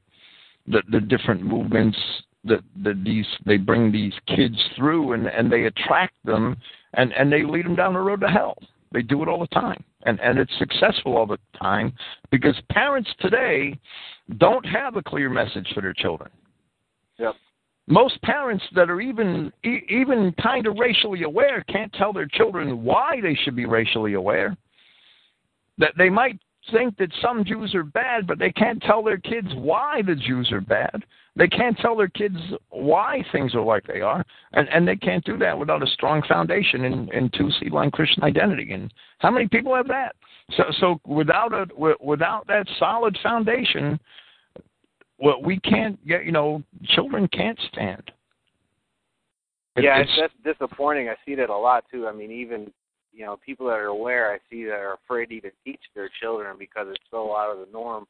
the the different movements that that these they bring these kids through and and they attract them and and they lead them down the road to hell. They do it all the time, and and it's successful all the time because parents today don't have a clear message for their children. Yep. Most parents that are even even kind of racially aware can't tell their children why they should be racially aware. That they might think that some Jews are bad, but they can't tell their kids why the Jews are bad. They can't tell their kids why things are like they are, and and they can't do that without a strong foundation in in two seed line Christian identity. And how many people have that? So so without a without that solid foundation, well, we can't get you know children can't stand. It, yeah, it's, that's disappointing. I see that a lot too. I mean, even you know people that are aware, I see that are afraid to even teach their children because it's so out of the norm.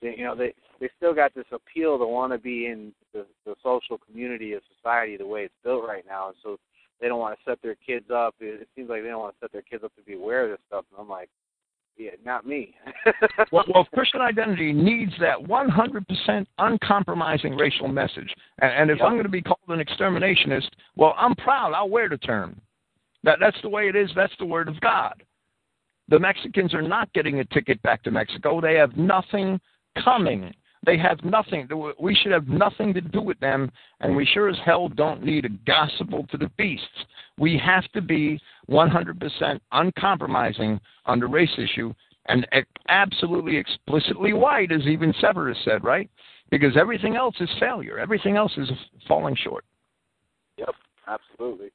They, you know, they they still got this appeal to want to be in the, the social community of society the way it's built right now, and so they don't want to set their kids up. It, it seems like they don't want to set their kids up to be aware of this stuff. And I'm like, yeah, not me. well, well, Christian identity needs that 100% uncompromising racial message. And, and if yep. I'm going to be called an exterminationist, well, I'm proud. I'll wear the term. That, that's the way it is. That's the word of God. The Mexicans are not getting a ticket back to Mexico. They have nothing coming. They have nothing. We should have nothing to do with them, and we sure as hell don't need a gospel to the beasts. We have to be 100% uncompromising on the race issue and absolutely explicitly white, as even Severus said, right? Because everything else is failure. Everything else is falling short. Yep, absolutely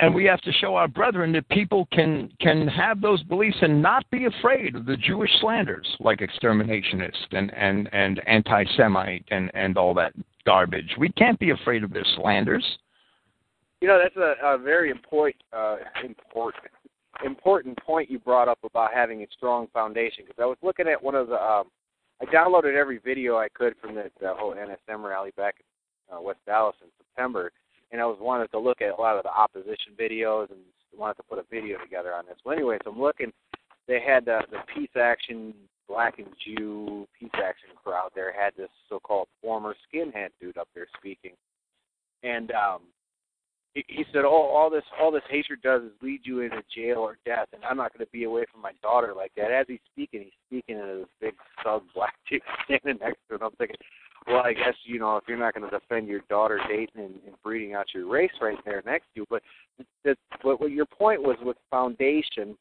and, we have to show our brethren that people can can have those beliefs and not be afraid of the Jewish slanders like exterminationist and and and anti-Semite and and all that garbage. We can't be afraid of their slanders. You know, that's a, a very important uh, important important point you brought up about having a strong foundation. Because I was looking at one of the, um, I downloaded every video I could from the, the whole NSM rally back in uh, West Dallas in September, and I was wanted to look at a lot of the opposition videos and wanted to put a video together on this. Well, anyway, so I'm looking. They had the, the peace action black and Jew peace action crowd there had this so-called former skinhead dude up there speaking, and um, he, he said, "Oh, all this all this hatred does is lead you into jail or death, and I'm not going to be away from my daughter like that." As he's speaking, he's speaking to this big thug black dude standing next to him. I'm thinking, well, I guess you know if you're not going to defend your daughter dating and, and breeding out your race right there next to you, but that, but what your point was with foundation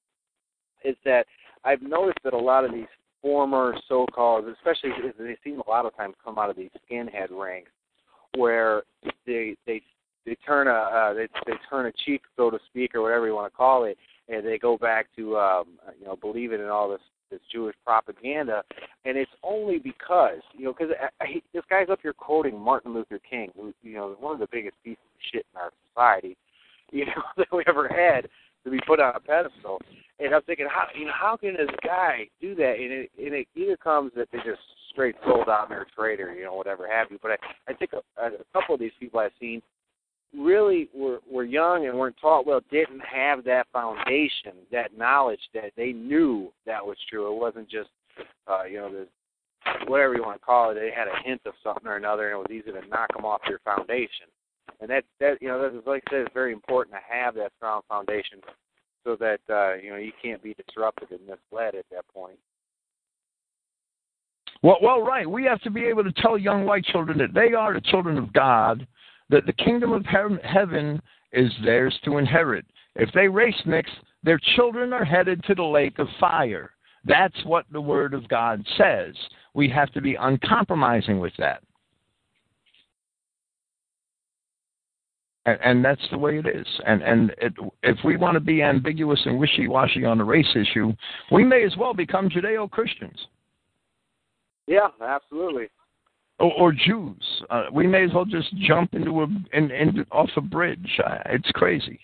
is that I've noticed that a lot of these former so-called, especially they seem a lot of times come out of these skinhead ranks, where they they they turn a uh, they they turn a cheek, so to speak, or whatever you want to call it, and they go back to um, you know believing in all this this Jewish propaganda, and it's only because you know because uh, uh, this guy's up here quoting Martin Luther King, who you know one of the biggest pieces of shit in our society, you know that we ever had to be put on a pedestal. And I'm thinking, how you know how can this guy do that? And it, and it either comes that they just straight sold out and they're a traitor, you know, whatever have you. But I, I think a, a couple of these people I've seen really were were young and weren't taught well didn't have that foundation that knowledge that they knew that was true. It wasn't just uh you know the whatever you want to call it they had a hint of something or another and it was easy to knock them off their foundation. And that that you know that is like I said it's very important to have that strong foundation so that uh you know you can't be disrupted and misled at that point. Well, well, right. We have to be able to tell young white children that they are the children of God, that the kingdom of heaven is theirs to inherit. If they race mix, their children are headed to the lake of fire. That's what the Word of God says. We have to be uncompromising with that. And, and that's the way it is. And, and it, if we want to be ambiguous and wishy washy on the race issue, we may as well become Judeo Christians. Yeah, absolutely or, or Jews. Uh, we may as well just jump into a in, in, off a bridge. Uh, it's crazy.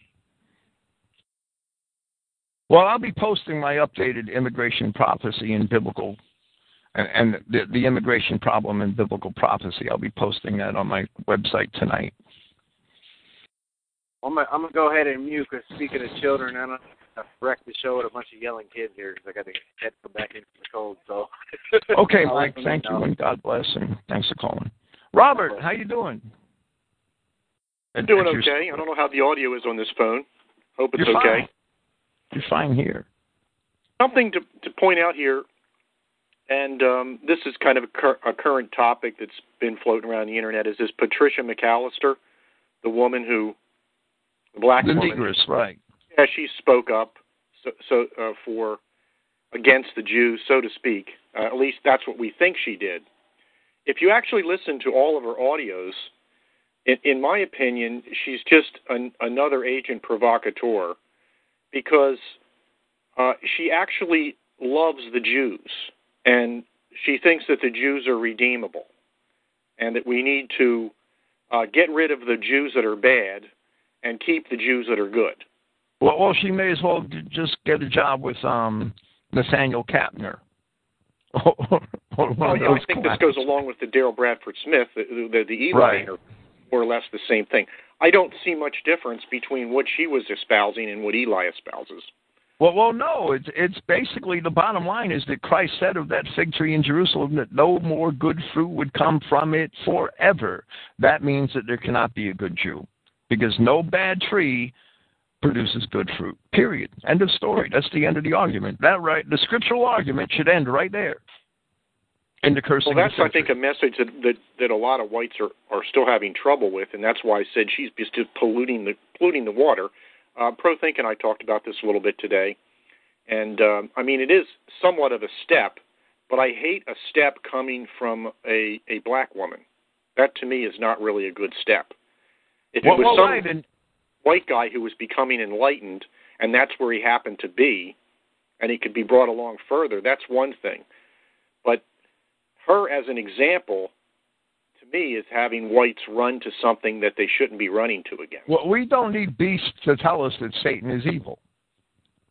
Well, I'll be posting my updated immigration prophecy in biblical and, and the, the immigration problem in biblical prophecy. I'll be posting that on my website tonight. I'm gonna, I'm gonna go ahead and mute because speaking of children, I don't I wrecked the show with a bunch of yelling kids here because I got to head come back in from the cold. So. okay, Mike. Thank you, and God bless, and thanks for calling. Robert, how you doing? I'm doing okay. I don't know how the audio is on this phone. Hope it's You're okay. Fine. You're fine here. Something to to point out here, and um, this is kind of a, cur- a current topic that's been floating around the internet. Is this Patricia McAllister, the woman who, the black the woman, negress, right? Yeah, she spoke up so, so uh, for against the Jews, so to speak. Uh, at least that's what we think she did. If you actually listen to all of her audios, in, in my opinion, she's just an, another agent provocateur because uh, she actually loves the Jews and she thinks that the Jews are redeemable and that we need to uh, get rid of the Jews that are bad and keep the Jews that are good. Well, well, she may as well just get a job with um, Nathanael Kapner. well, yeah, I think this goes along with the Daryl Bradford Smith, the, the, the Eli right. are more or less the same thing. I don't see much difference between what she was espousing and what Eli espouses. Well, well, no. It's it's basically the bottom line is that Christ said of that fig tree in Jerusalem that no more good fruit would come from it forever. That means that there cannot be a good Jew, because no bad tree produces good fruit. Period. End of story. That's the end of the argument. That right. The scriptural argument should end right there. In the cursing. Well, that's I think a message that, that that a lot of whites are are still having trouble with, and that's why I said she's just polluting the polluting the water. Uh, Pro Think and I talked about this a little bit today, and um, I mean it is somewhat of a step, but I hate a step coming from a a black woman. That to me is not really a good step. If well, it was well, some right, and white guy who was becoming enlightened, and that's where he happened to be, and he could be brought along further, that's one thing. But her as an example, to me, is having whites run to something that they shouldn't be running to again. Well, we don't need beasts to tell us that Satan is evil.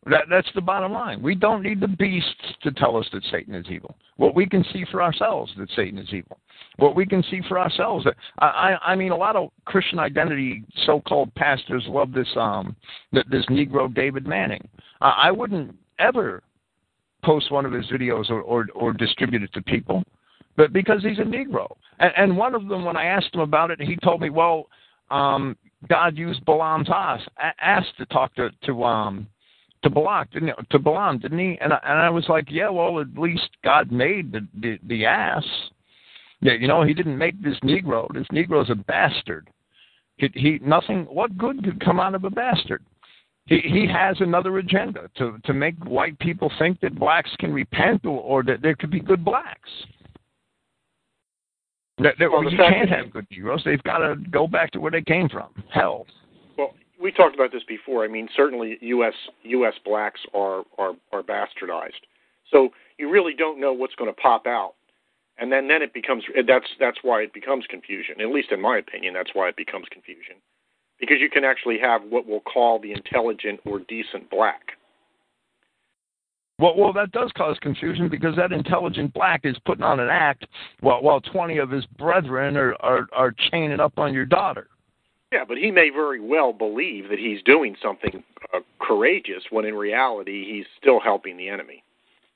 That, that's the bottom line. We don't need the beasts to tell us that Satan is evil. What we can see for ourselves that Satan is evil. What we can see for ourselves. That, I, I I mean, a lot of Christian identity so-called pastors love this um this Negro David Manning. I, I wouldn't ever post one of his videos or, or or distribute it to people, but because he's a Negro. And, and one of them, when I asked him about it, he told me, well, um, God used Balaam's ass, ass to talk to to um to Balak, didn't he? to Balaam, didn't he? And I, and I was like, yeah, well, at least God made the, the the ass. Yeah, you know, he didn't make this Negro. This Negro's a bastard. He, he nothing. What good could come out of a bastard? He he has another agenda to to make white people think that blacks can repent or, or that there could be good blacks. That, that Well, you can't have good Negroes. They've got to go back to where they came from. Hell. We talked about this before. I mean, certainly U.S. U.S. blacks are are are bastardized. So you really don't know what's going to pop out, and then then it becomes that's that's why it becomes confusion. At least in my opinion, that's why it becomes confusion, because you can actually have what we'll call the intelligent or decent black. Well, well, that does cause confusion because that intelligent black is putting on an act while while twenty of his brethren are are, are chaining up on your daughter. Yeah, but he may very well believe that he's doing something uh, courageous when in reality he's still helping the enemy.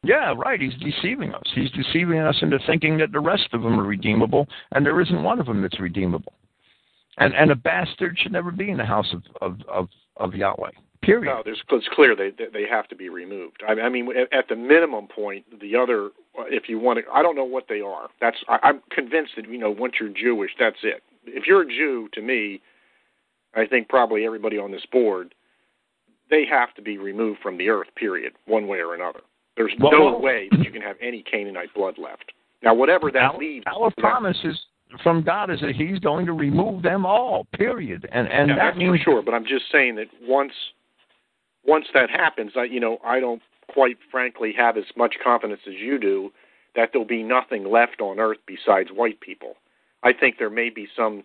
Yeah, right. He's deceiving us. He's deceiving us into thinking that the rest of them are redeemable, and there isn't one of them that's redeemable. And and a bastard should never be in the house of of of, of Yahweh. Period. No, there's, it's clear they they have to be removed. I, I mean, at, the minimum point, the other, if you want to, I don't know what they are. That's I, I'm convinced that you know once you're Jewish, that's it. If you're a Jew, to me, I think probably everybody on this board, they have to be removed from the earth. Period, one way or another. There's Well, no well- way that you can have any Canaanite blood left. Now, whatever that our, leaves, our promise is from God is that He's going to remove them all. Period. And and yeah, that that's means for sure. But I'm just saying that once once that happens, I you know I don't quite frankly have as much confidence as you do that there'll be nothing left on earth besides white people. I think there may be some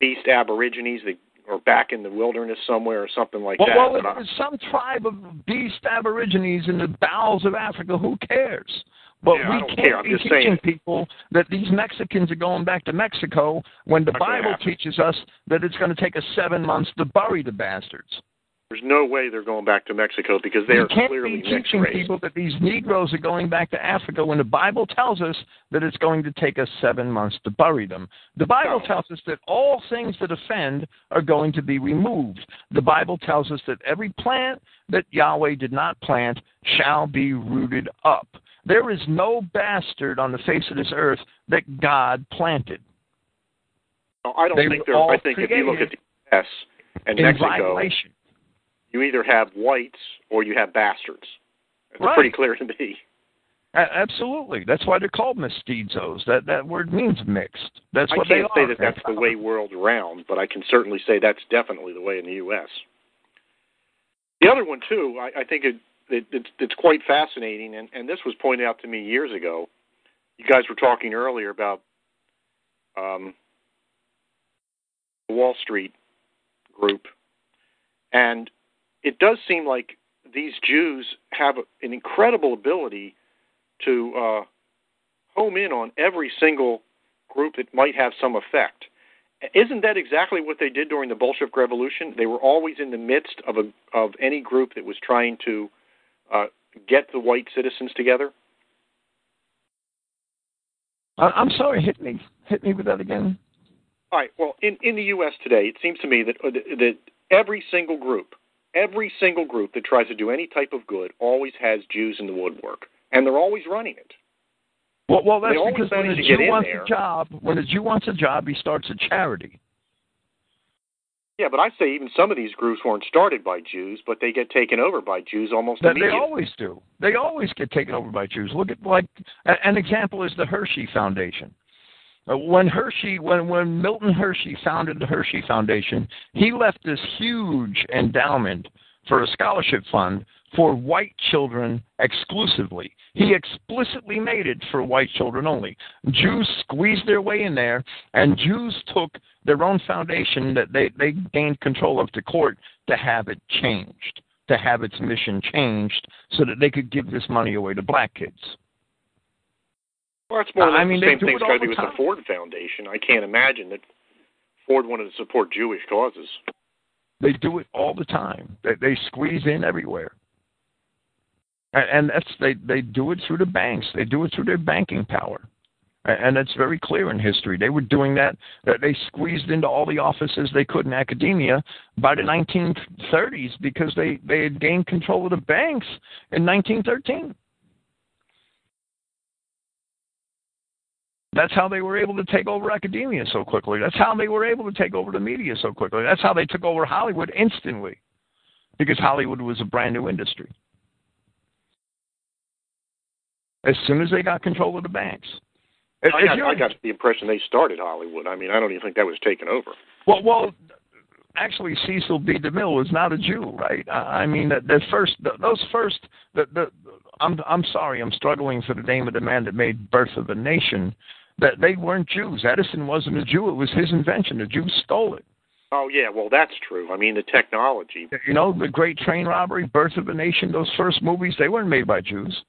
beast aborigines that are back in the wilderness somewhere or something like well, that. well, but I- some tribe of beast aborigines in the bowels of Africa. Who cares? But Yeah, we can't be teaching saying. people that these Mexicans are going back to Mexico when the Bible happen. teaches us that it's going to take us seven months to bury the bastards. There's no way they're going back to Mexico because they you are can't clearly be teaching race. people that these Negroes are going back to Africa when the Bible tells us that it's going to take us seven months to bury them. The Bible No. tells us that all things that offend are going to be removed. The Bible tells us that every plant that Yahweh did not plant shall be rooted up. There is no bastard on the face of this earth that God planted. No, I don't They think were they're. I think if you look at the U.S. and in Mexico, violation. You either have whites or you have bastards. It's Right. pretty clear to me. Absolutely. That's why they're called mestizos. That that word means mixed. That's what I can't they say are. that that's the way world around, but I can certainly say that's definitely the way in the U.S. The other one too, I, I think it, it it's, it's quite fascinating, and, and this was pointed out to me years ago. You guys were talking earlier about um, the Wall Street group, and it does seem like these Jews have an incredible ability to uh, home in on every single group that might have some effect. Isn't that exactly what they did during the Bolshevik Revolution? They were always in the midst of a of any group that was trying to uh, get the white citizens together. I'm sorry. Hit me. Hit me with that again. All right. Well, in in the U.S. today, it seems to me that uh, that every single group, every single group that tries to do any type of good, always has Jews in the woodwork, and they're always running it. Well, well, that's because when a Jew get in wants there. a job, when a Jew wants a job, he starts a charity. Yeah, but I say even some of these groups weren't started by Jews, but they get taken over by Jews almost That they immediately. always do. They always get taken over by Jews. Look at like an example is the Hershey Foundation. Uh, When Hershey, when when Milton Hershey founded the Hershey Foundation, he left this huge endowment for a scholarship fund for white children exclusively. He explicitly made it for white children only. Jews squeezed their way in there, and Jews took their own foundation that they, they gained control of to court to have it changed, to have its mission changed so that they could give this money away to black kids. Well, it's more or I mean, the same thing's got to be with time. the Ford Foundation. I can't imagine that Ford wanted to support Jewish causes. They do it all the time. They, they squeeze in everywhere. And, and that's they, they do it through the banks. They do it through their banking power. And it's very clear in history. They were doing that. That they squeezed into all the offices they could in academia by the 1930s because they, they had gained control of the banks in 1913. That's how they were able to take over academia so quickly. That's how they were able to take over the media so quickly. That's how they took over Hollywood instantly, because Hollywood was a brand new industry. As soon as they got control of the banks. If- I got, I got the impression they started Hollywood. I mean, I don't even think that was taken over. Well, well, actually, Cecil B. DeMille was not a Jew, right? I I mean, the, the first, the, those first, the, the, I'm, I'm sorry, I'm struggling for the name of the man that made Birth of a Nation. That they weren't Jews. Edison wasn't a Jew. It was his invention. The Jews stole it. Oh yeah, well that's true. I mean, the technology. You know, the Great Train Robbery, Birth of a Nation, those first movies, they weren't made by Jews.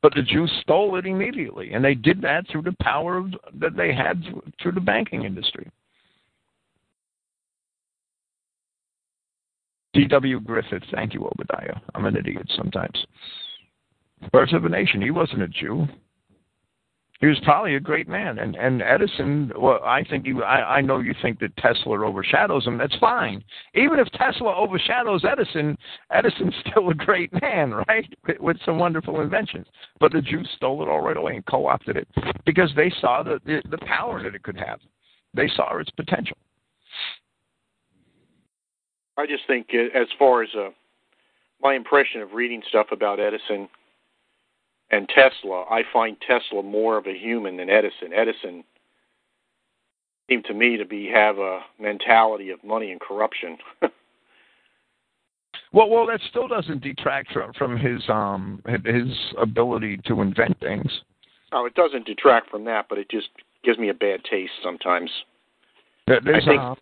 But the Jews stole it immediately, and they did that through the power of, that they had through the banking industry. D.W. Griffith, thank you, Obadiah. I'm an idiot sometimes. Birth of a Nation, he wasn't a Jew. He was probably a great man, and and Edison. Well, I think he. I, I know you think that Tesla overshadows him. That's fine. Even if Tesla overshadows Edison, Edison's still a great man, right? With, with some wonderful inventions. But the Jews stole it all right away and co-opted it because they saw the the, the power that it could have. They saw its potential. I just think, uh, as far as uh, my impression of reading stuff about Edison and Tesla, I find Tesla more of a human than Edison. Edison seemed to me to be have a mentality of money and corruption. Well, well, that still doesn't detract from from his um his ability to invent things. oh, it doesn't detract from that, but it just gives me a bad taste sometimes. There- There's, think- um,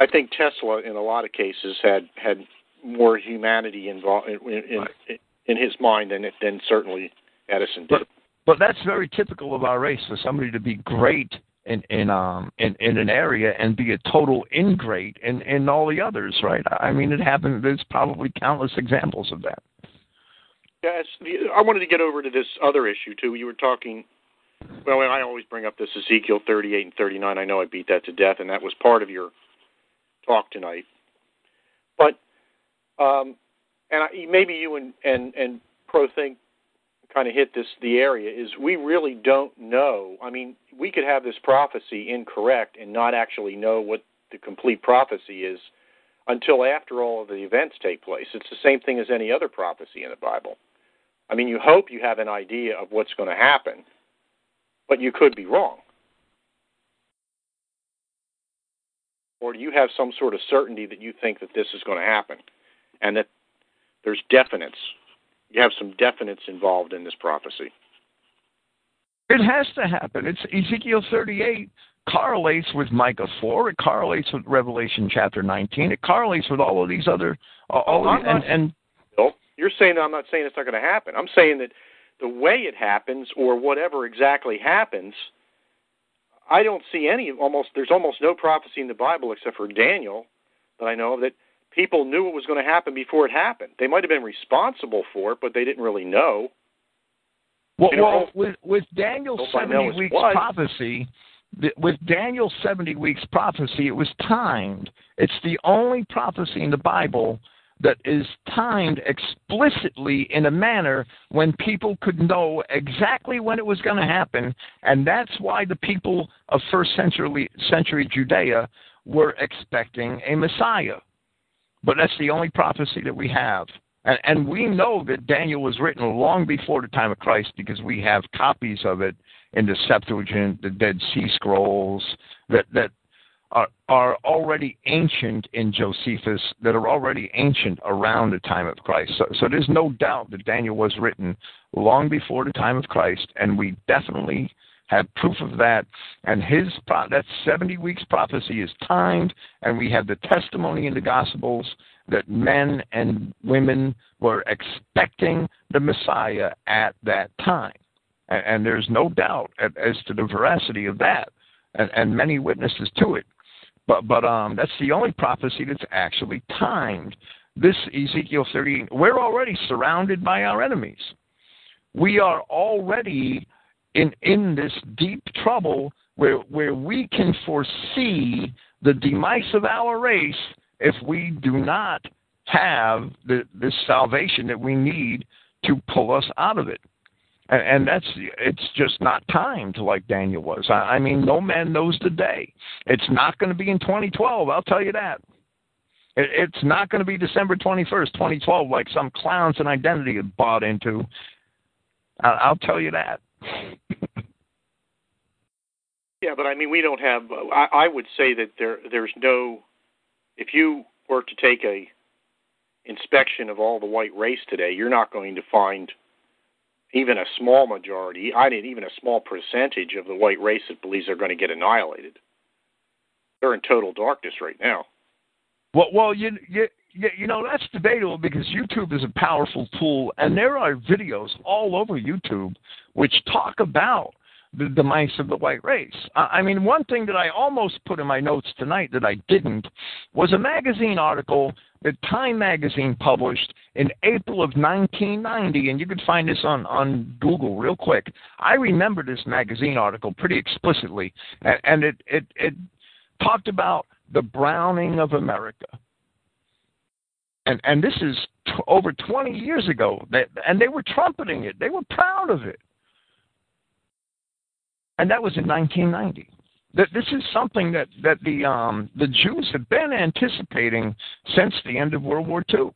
I think Tesla, in a lot of cases, had had more humanity involved in, in, in, in his mind than than certainly Edison did. But- But that's very typical of our race for somebody to be great in in um in, in an area and be a total ingrate in in all the others, right? I mean, it happened. There's probably countless examples of that. Yes, I wanted to get over to this other issue too. You were talking. Well, and I always bring up this Ezekiel 38 and 39. I know I beat that to death, and that was part of your talk tonight. But um, and I, maybe you and and and Pro think kind of hit this the area is we really don't know. I mean, we could have this prophecy incorrect and not actually know what the complete prophecy is until after all of the events take place. It's the same thing as any other prophecy in the Bible. I mean, you hope you have an idea of what's going to happen, but you could be wrong. Or do you have some sort of certainty that you think that this is going to happen and that there's definites you have some definites involved in this prophecy. It has to happen. It's Ezekiel 38 correlates with Micah 4. It correlates with Revelation chapter 19. It correlates with all of these other. All oh, these, and, and Bill, you're saying I'm not saying it's not going to happen. I'm saying that the way it happens, or whatever exactly happens, I don't see any. Almost there's almost no prophecy in the Bible except for Daniel that I know of that people knew what was going to happen before it happened. They might have been responsible for it, but they didn't really know. Well, you know, well with with Daniel's seventy weeks what? prophecy, with Daniel's seventy weeks prophecy, it was timed. It's the only prophecy in the Bible that is timed explicitly in a manner when people could know exactly when it was going to happen, and that's why the people of first century century Judea were expecting a Messiah. But that's the only prophecy that we have. And, and we know that Daniel was written long before the time of Christ because we have copies of it in the Septuagint, the Dead Sea Scrolls, that, that are, are already ancient in Josephus, that are already ancient around the time of Christ. So, so there's no doubt that Daniel was written long before the time of Christ, and we definitely have proof of that. And his that 70 weeks prophecy is timed, and we have the testimony in the Gospels that men and women were expecting the Messiah at that time. And, and there's no doubt as to the veracity of that, and, and many witnesses to it. But but um, that's the only prophecy that's actually timed. This Ezekiel 30, we're already surrounded by our enemies. We are already in in this deep trouble where where we can foresee the demise of our race if we do not have the this salvation that we need to pull us out of it. And, and that's it's just not timed like Daniel was. I, I mean, no man knows the day. It's not going to be in 2012. I'll tell you that. It, it's not going to be December 21st, 2012, like some clowns and identity have bought into. I, I'll tell you that. Yeah, but I mean, we don't have. I, I would say that there there's no. If you were to take a inspection of all the white race today, you're not going to find even a small majority, I didn't even a small percentage of the white race that believes they're going to get annihilated. They're in total darkness right now. Well, well, you, you you know that's debatable because YouTube is a powerful tool, and there are videos all over YouTube which talk about the demise of the white race. I mean, one thing that I almost put in my notes tonight that I didn't was a magazine article that Time magazine published in April of 1990, and you can find this on on Google real quick. I remember this magazine article pretty explicitly, and, and it it it talked about the browning of America and and this is t- over 20 years ago. And they were trumpeting it. They were proud of it. And that was in 1990. That this is something that that the um, the Jews have been anticipating since the end of World War II.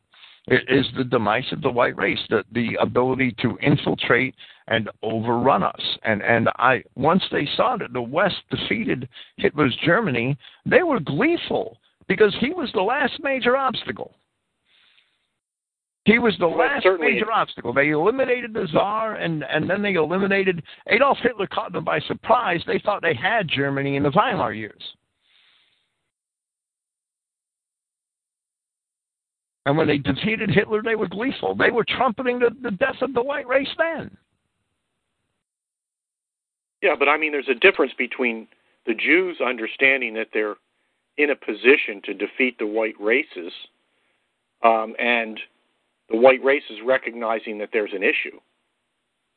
It is the demise of the white race, the the ability to infiltrate and overrun us. And and I once they saw that the West defeated Hitler's Germany, they were gleeful because he was the last major obstacle. He was the well, last major obstacle. They eliminated the Tsar, and, and then they eliminated Adolf Hitler. Caught them by surprise. They thought they had Germany in the Weimar years. And when they defeated Hitler, they were gleeful. They were trumpeting the, the death of the white race then. Yeah, but I mean, there's a difference between the Jews understanding that they're in a position to defeat the white races, um, and the white race is recognizing that there's an issue.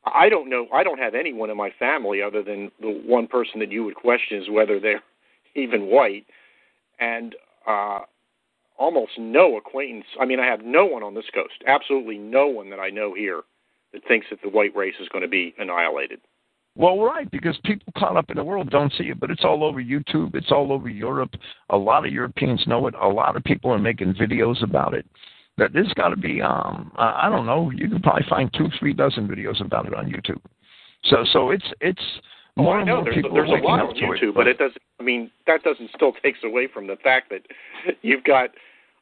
I don't know. I don't have anyone in my family other than the one person that you would question is whether they're even white, and uh, almost no acquaintance. I mean, I have no one on this coast. Absolutely no one that I know here that thinks that the white race is going to be annihilated. Well, right, because people caught up in the world don't see it, but it's all over YouTube. It's all over Europe. A lot of Europeans know it. A lot of people are making videos about it. That there's got to be, um, I don't know, you can probably find two, three dozen videos about it on YouTube. So, so it's it's more oh, I know. and more there's, people there's a lot on waking up to YouTube, it, but it doesn't. I mean, that doesn't still takes away from the fact that you've got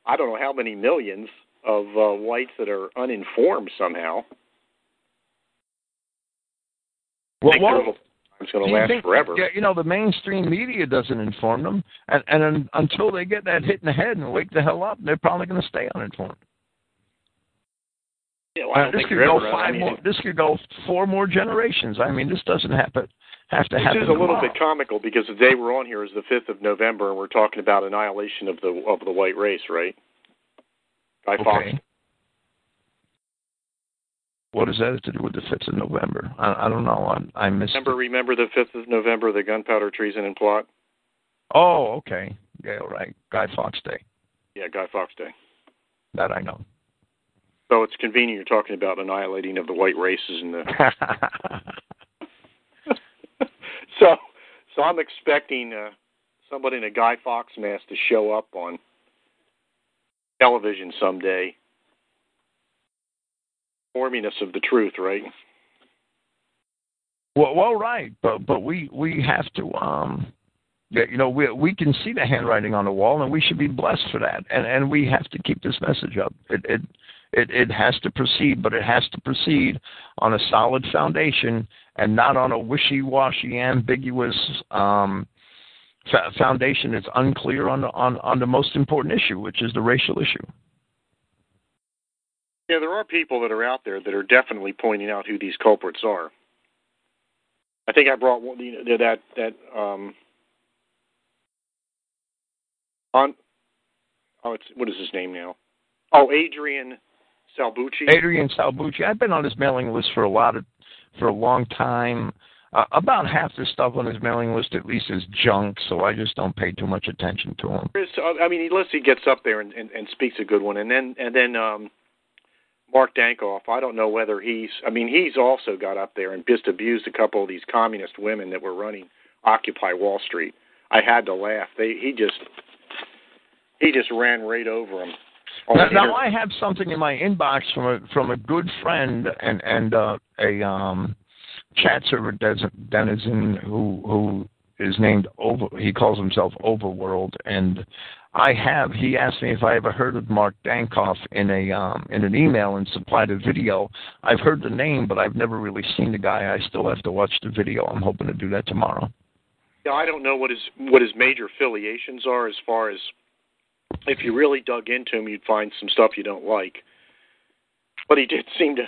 I don't know how many millions of uh, whites that are uninformed somehow. Well, time's going to last think- forever. Yeah, you know, the mainstream media doesn't inform them, and, and un, until they get that hit in the head and wake the hell up, they're probably going to stay uninformed. Yeah, well, I Uh, don't this could go ever- I five mean, more. This could go four more generations. I mean, this doesn't happen. Have to This happen. This is a little tomorrow. bit comical because the day we're on here is the fifth of November, and we're talking about annihilation of the of the white race, right? Guy Fawkes. Okay. What does that have to do with the fifth of November? I, I don't know. I, I missed. Remember, it. remember the fifth of November, the gunpowder treason and plot. Oh, okay. Yeah, right. Guy Fawkes Day. Yeah, Guy Fawkes Day. That I know. So it's convenient you're talking about annihilating of the white races and the so so I'm expecting uh, somebody in a Guy Fawkes mask to show up on television someday, informing us of the truth, right? Well, well, right, but but we we have to um, you know, we we can see the handwriting on the wall, and we should be blessed for that, and and we have to keep this message up. It it it it has to proceed, but it has to proceed on a solid foundation and not on a wishy-washy, ambiguous um, foundation that's unclear on the on on the most important issue, which is the racial issue. Yeah, there are people that are out there that are definitely pointing out who these culprits are. I think I brought one you know, that that um on oh it's what is his name now? Oh, Adrian Salbuchi. Adrian Salbuchi. I've been on his mailing list for a lot of for a long time. Uh, about half the stuff on his mailing list, at least, is junk, so I just don't pay too much attention to him. Uh, I mean, unless he gets up there and, and, and speaks a good one, and then and then um, Mark Dankof. I don't know whether he's. I mean, he's also got up there and just abused a couple of these communist women that were running Occupy Wall Street. I had to laugh. They he just he just ran right over them. Now, now I have something in my inbox from a from a good friend and and uh, a um, chat server denizen who who is named over. He calls himself Overworld, and I have. He asked me if I ever heard of Mark Dankof in a um, in an email and supplied a video. I've heard the name, but I've never really seen the guy. I still have to watch the video. I'm hoping to do that tomorrow. Yeah, I don't know what his what his major affiliations are as far as if you really dug into him, you'd find some stuff you don't like. But he did seem to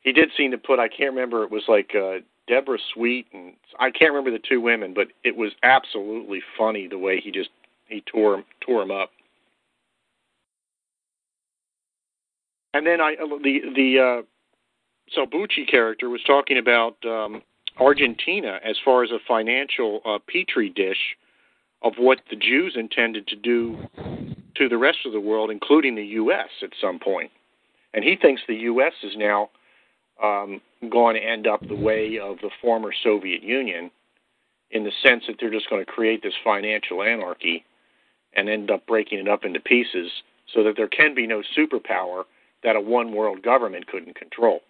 he did seem to put I can't remember it was like uh Deborah Sweet and I can't remember the two women, but it was absolutely funny the way he just he tore tore 'em up. And then I the the uh Salbuchi character was talking about um Argentina as far as a financial uh, petri dish of what the Jews intended to do to the rest of the world, including the U.S. at some point. And he thinks the U.S. is now um, going to end up the way of the former Soviet Union in the sense that they're just going to create this financial anarchy and end up breaking it up into pieces so that there can be no superpower that a one world government couldn't control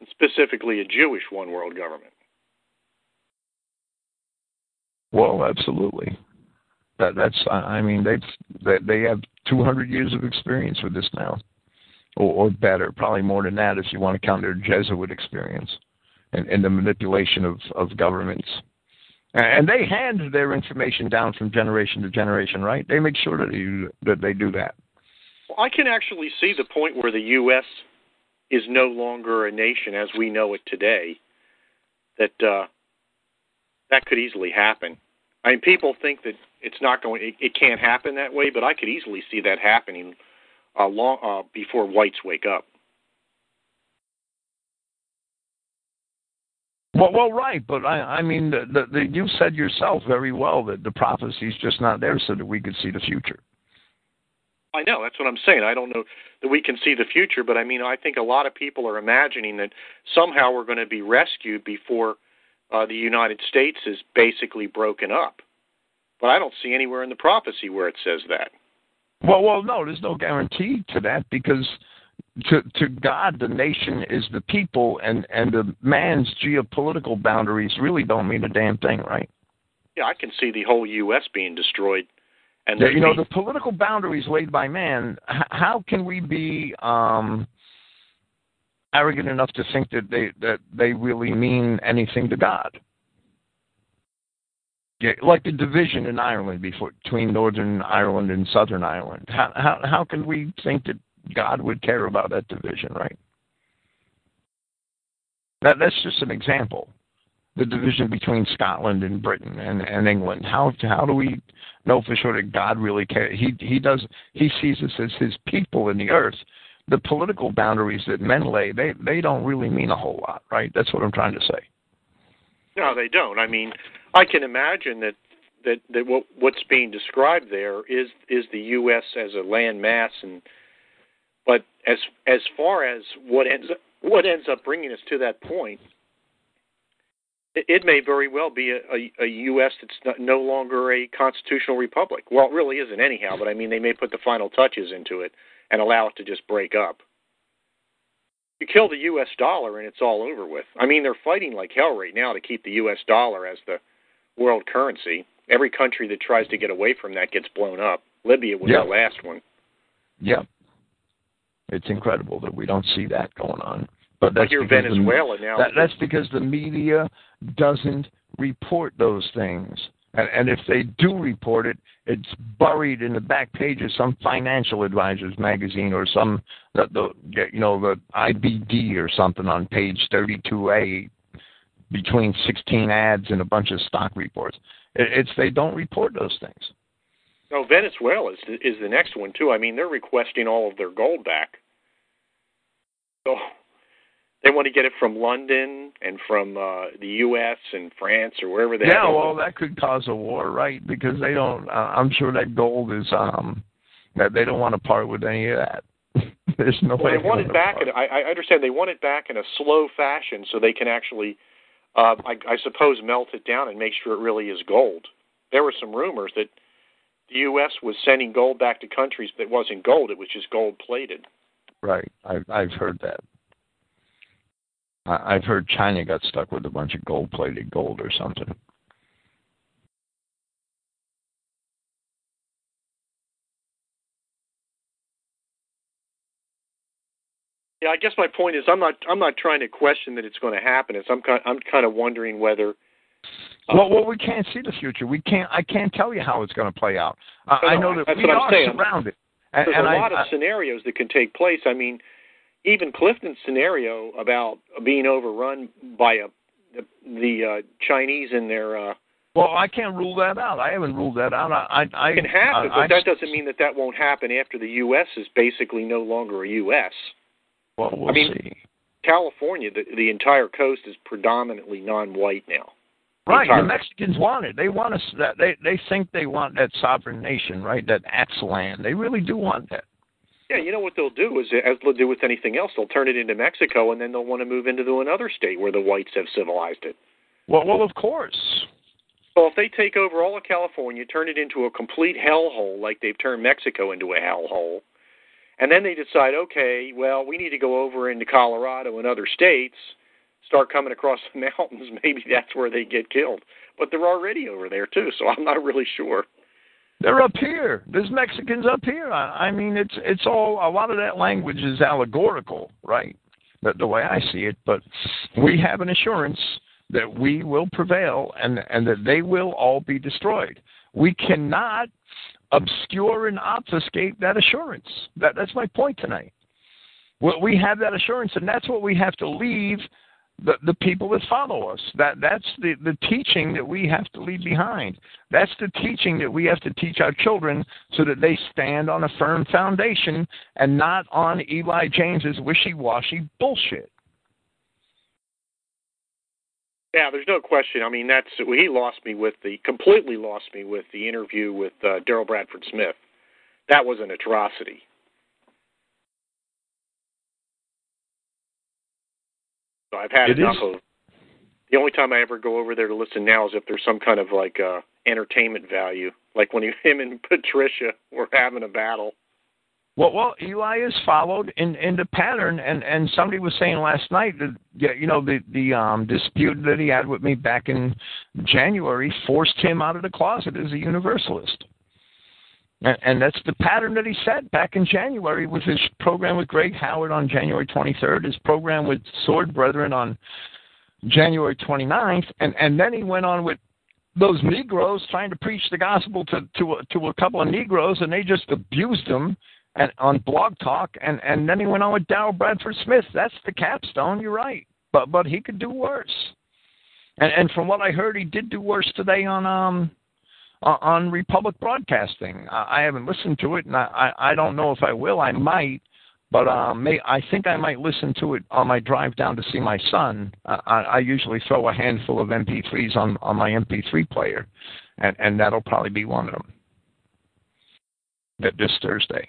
and specifically a Jewish one world government. Well, absolutely. That that's I mean they've they, they have 200 years of experience with this now, or, or better, probably more than that if you want to count their Jesuit experience and, and the manipulation of of governments. And they hand their information down from generation to generation, right? They make sure that you that they do that. Well, I can actually see the point where the U.S. is no longer a nation as we know it today. That uh, that could easily happen. I mean, people think that it's not going, it, it can't happen that way, but I could easily see that happening uh, long uh, before whites wake up. Well, well, right, but I, I mean, the, the, the, you said yourself very well that the prophecy's just not there so that we could see the future. I know that's what I'm saying. I don't know that we can see the future, but I mean, I think a lot of people are imagining that somehow we're going to be rescued before uh, the United States is basically broken up. But I don't see anywhere in the prophecy where it says that. Well, well, no, there's no guarantee to that because to to God, the nation is the people, and and the man's geopolitical boundaries really don't mean a damn thing, right? Yeah, I can see the whole U.S. being destroyed. And yeah, you know, the political boundaries laid by man. How can we be um, arrogant enough to think that they that they really mean anything to God? Like the division in Ireland before, between Northern Ireland and Southern Ireland. How how how can we think that God would care about that division, right? That that's just an example. The division between Scotland and Britain and, and England. How how do we know for sure that God really cares? He he does. He sees us as His people in the earth. The political boundaries that men lay, they they don't really mean a whole lot, right? That's what I'm trying to say. No, they don't. I mean, I can imagine that that that what what's being described there is is the U.S. as a land mass and but as as far as what ends up, what ends up bringing us to that point, it, it may very well be a, a, a U.S. that's not, no longer a constitutional republic. Well, it really isn't anyhow. But I mean, they may put the final touches into it and allow it to just break up. You kill the U.S. dollar and it's all over with. I mean, they're fighting like hell right now to keep the U.S. dollar as the world currency. Every country that tries to get away from that gets blown up. Libya was yep. the last one. Yeah. It's incredible that we don't see that going on. But that's because Venezuela the, now. That, that's because the media doesn't report those things. And, and if they do report it, it's buried in the back page of some financial advisors magazine or some the, the you know the IBD or something on page 32A between 16 ads and a bunch of stock reports. It's they don't report those things. No, Venezuela is the, is the next one too. I mean, they're requesting all of their gold back. So they want to get it from London and from uh, the U.S. and France or wherever they. Yeah, well, that could cause a war, right? Because they don't. Uh, I'm sure that gold is um that they don't want to part with any of that. There's no well, way. They want it back. In, I, I understand they want it back in a slow fashion so they can actually, uh, I, I suppose, melt it down and make sure it really is gold. There were some rumors that the U.S. was sending gold back to countries that wasn't gold; it was just gold plated. Right. I've I've heard that. I've heard China got stuck with a bunch of gold plated gold or something. Yeah, I guess my point is I'm not I'm not trying to question that it's going to happen. It's I'm kind I'm kind of wondering whether. Uh, well, well, we can't see the future. We can't. I can't tell you how it's going to play out. Uh, no, I know that we are saying. surrounded. There's and a I, lot of I, scenarios that can take place. I mean, even Clifton's scenario about being overrun by a the, the uh, Chinese in their. Uh, well, I can't rule that out. I haven't ruled that out. I, I it can happen, I, but that doesn't mean that that won't happen after the U.S. is basically no longer a U.S. Well, we'll I mean, see. California, the, the entire coast is predominantly non-white now. Right, the Mexicans want it. They want us. That they they think they want that sovereign nation, right? That land. They really do want that. Yeah, you know what they'll do is, as they'll do with anything else, they'll turn it into Mexico, and then they'll want to move into another state where the whites have civilized it. Well, well, of course. Well, if they take over all of California, turn it into a complete hellhole, like they've turned Mexico into a hellhole, and then they decide, okay, well, we need to go over into Colorado and other states, start coming across the mountains. Maybe that's where they get killed. But they're already over there too, so I'm not really sure. They're up here. There's Mexicans up here. I, I mean, it's it's all a lot of that language is allegorical, right? The, the way I see it. But we have an assurance that we will prevail and and that they will all be destroyed. We cannot obscure and obfuscate that assurance. That that's my point tonight. We have that assurance, and that's what we have to leave the, the people that follow us. That that's the, the teaching that we have to leave behind. That's the teaching that we have to teach our children so that they stand on a firm foundation and not on Eli James's wishy washy bullshit. Yeah, there's no question. I mean, that's he lost me with the completely lost me with the interview with uh, Daryl Bradford Smith. That was an atrocity. So I've had it enough is. of. The only time I ever go over there to listen now is if there's some kind of like uh entertainment value, like when he, him and Patricia were having a battle. Well, well, Eli is followed in in the pattern, and and somebody was saying last night that you know the the um dispute that he had with me back in January forced him out of the closet as a universalist. And, and that's the pattern that he set back in January with his program with Greg Howard on January 23rd, his program with Sword Brethren on January 29th, and and then he went on with those Negroes trying to preach the gospel to to to a couple of Negroes, and they just abused him and on Blog Talk, and and then he went on with Daryl Bradford Smith. That's the capstone. You're right, but but he could do worse. And and from what I heard, he did do worse today on um on Republic Broadcasting. I, I haven't listened to it, and I I I don't know if I will. I might. But um, may, I think I might listen to it on my drive down to see my son. I, I usually throw a handful of MP3s on on my MP3 player, and and that'll probably be one of them. This Thursday.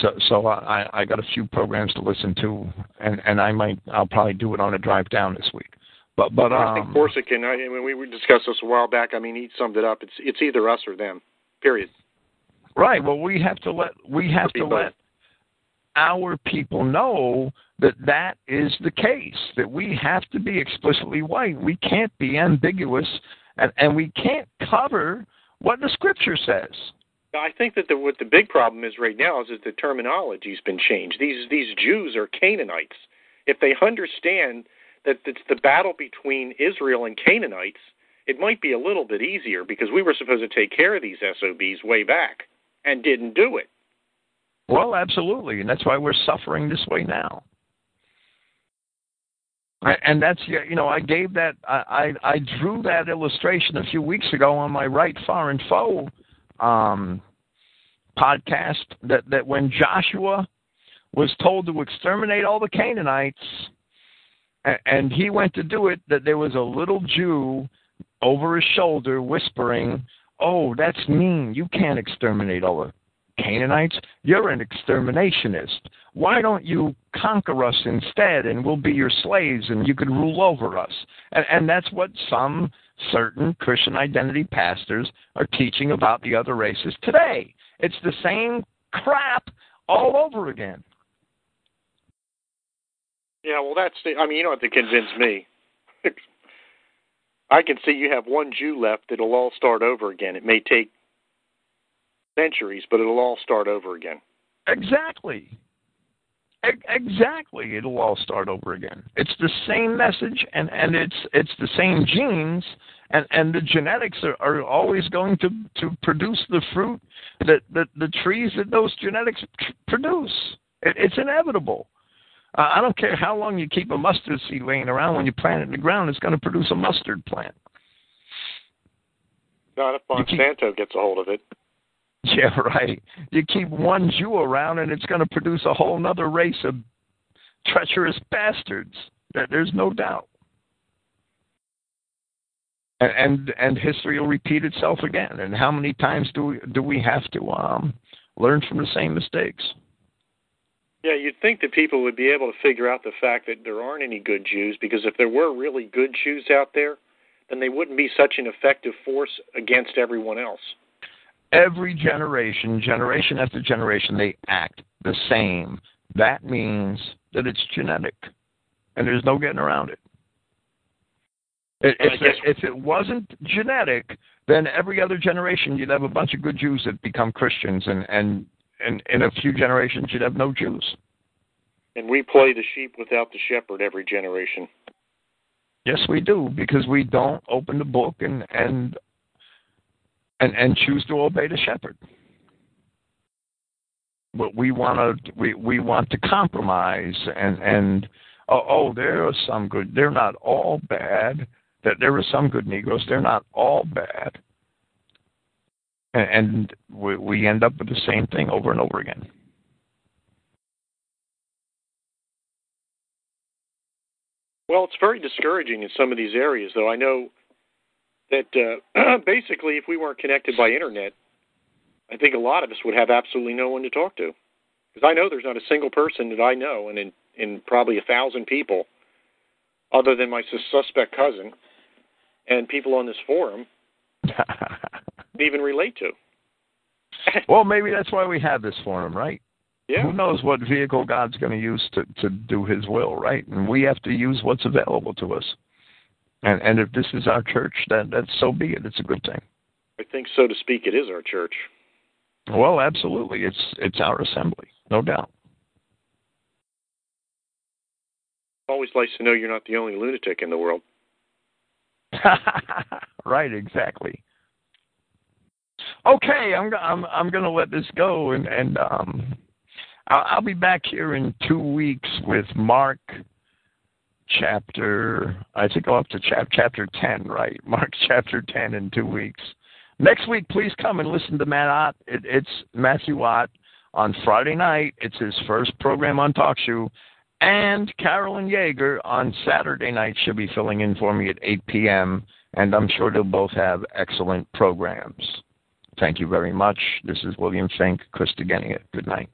So so I I got a few programs to listen to, and and I might I'll probably do it on a drive down this week. But but I think um, Corsican. I mean, we discussed this a while back. I mean, he summed it up. It's it's either us or them. Period. right. Well, we have to let we have to let our people know that that is the case. That we have to be explicitly white. We can't be ambiguous, and and we can't cover what the scripture says. I think that the, what the big problem is right now is that the terminology's been changed. These these Jews are Canaanites. If they understand that it's the battle between Israel and Canaanites, it might be a little bit easier because we were supposed to take care of these SOBs way back and didn't do it. Well, absolutely, and that's why we're suffering this way now. And that's you know I gave that I, I drew that illustration a few weeks ago on my right foreign foe um, podcast that that when Joshua was told to exterminate all the Canaanites, a- and he went to do it, that there was a little Jew over his shoulder whispering, "Oh, that's mean. You can't exterminate all the Canaanites. You're an exterminationist. Why don't you conquer us instead, and we'll be your slaves, and you could rule over us?" And, and that's what some certain Christian identity pastors are teaching about the other races today. It's the same crap all over again. Yeah, well, that's the. I mean, you don't have to convince me. I can see you have one Jew left. It'll all start over again. It may take centuries, but it'll all start over again. Exactly. E- Exactly. It'll all start over again. It's the same message and, and it's it's the same genes and, and the genetics are, are always going to, to produce the fruit that, that the trees that those genetics produce. It, it's inevitable. Uh, I don't care how long you keep a mustard seed laying around. When you plant it in the ground, it's going to produce a mustard plant. Not if You keep- Monsanto gets a hold of it. Yeah, right. You keep one Jew around, and it's going to produce a whole other race of treacherous bastards. There's no doubt. And and, and history will repeat itself again. And how many times do we, do we have to um, learn from the same mistakes? Yeah, you'd think that people would be able to figure out the fact that there aren't any good Jews because if there were really good Jews out there, then they wouldn't be such an effective force against everyone else. Every generation, generation after generation, they act the same. That means that it's genetic, and there's no getting around it. If, if, if it wasn't genetic, then every other generation you'd have a bunch of good Jews that become Christians, and and and in a few generations you'd have no Jews. And we play the sheep without the shepherd every generation. Yes, we do because we don't open the book and and and, and choose to obey the shepherd. But we want to we we want to compromise and and oh, oh, there are some good. They're not all bad. That there are some good Negroes. They're not all bad. And, and we, we end up with the same thing over and over again. Well, it's very discouraging in some of these areas, though. I know that uh, basically, if we weren't connected by internet, I think a lot of us would have absolutely no one to talk to. Because I know there's not a single person that I know, and in, in probably a thousand people, other than my suspect cousin and people on this forum, even relate to. well, maybe that's why we have this forum, right? Yeah. Who knows what vehicle God's going to use to to do His will, right? And we have to use what's available to us. And and if this is our church, then that's so be it. It's a good thing. I think, so to speak, it is our church. Well, absolutely. It's it's our assembly, no doubt. Always nice to know you're not the only lunatic in the world. right, exactly. Okay, I'm I'm I'm going to let this go and and um I'll, I'll be back here in two weeks with Mark chapter. I think I'll up to chap, chapter ten, right? Mark chapter ten in two weeks. Next week, please come and listen to Matt Ott. It, it's Matthew Ott on Friday night. It's his first program on TalkShoe. And Carolyn Yeager on Saturday night. She'll be filling in for me at 8 p.m. And I'm sure they'll both have excellent programs. Thank you very much. This is William Finck, Christogenea. Good night.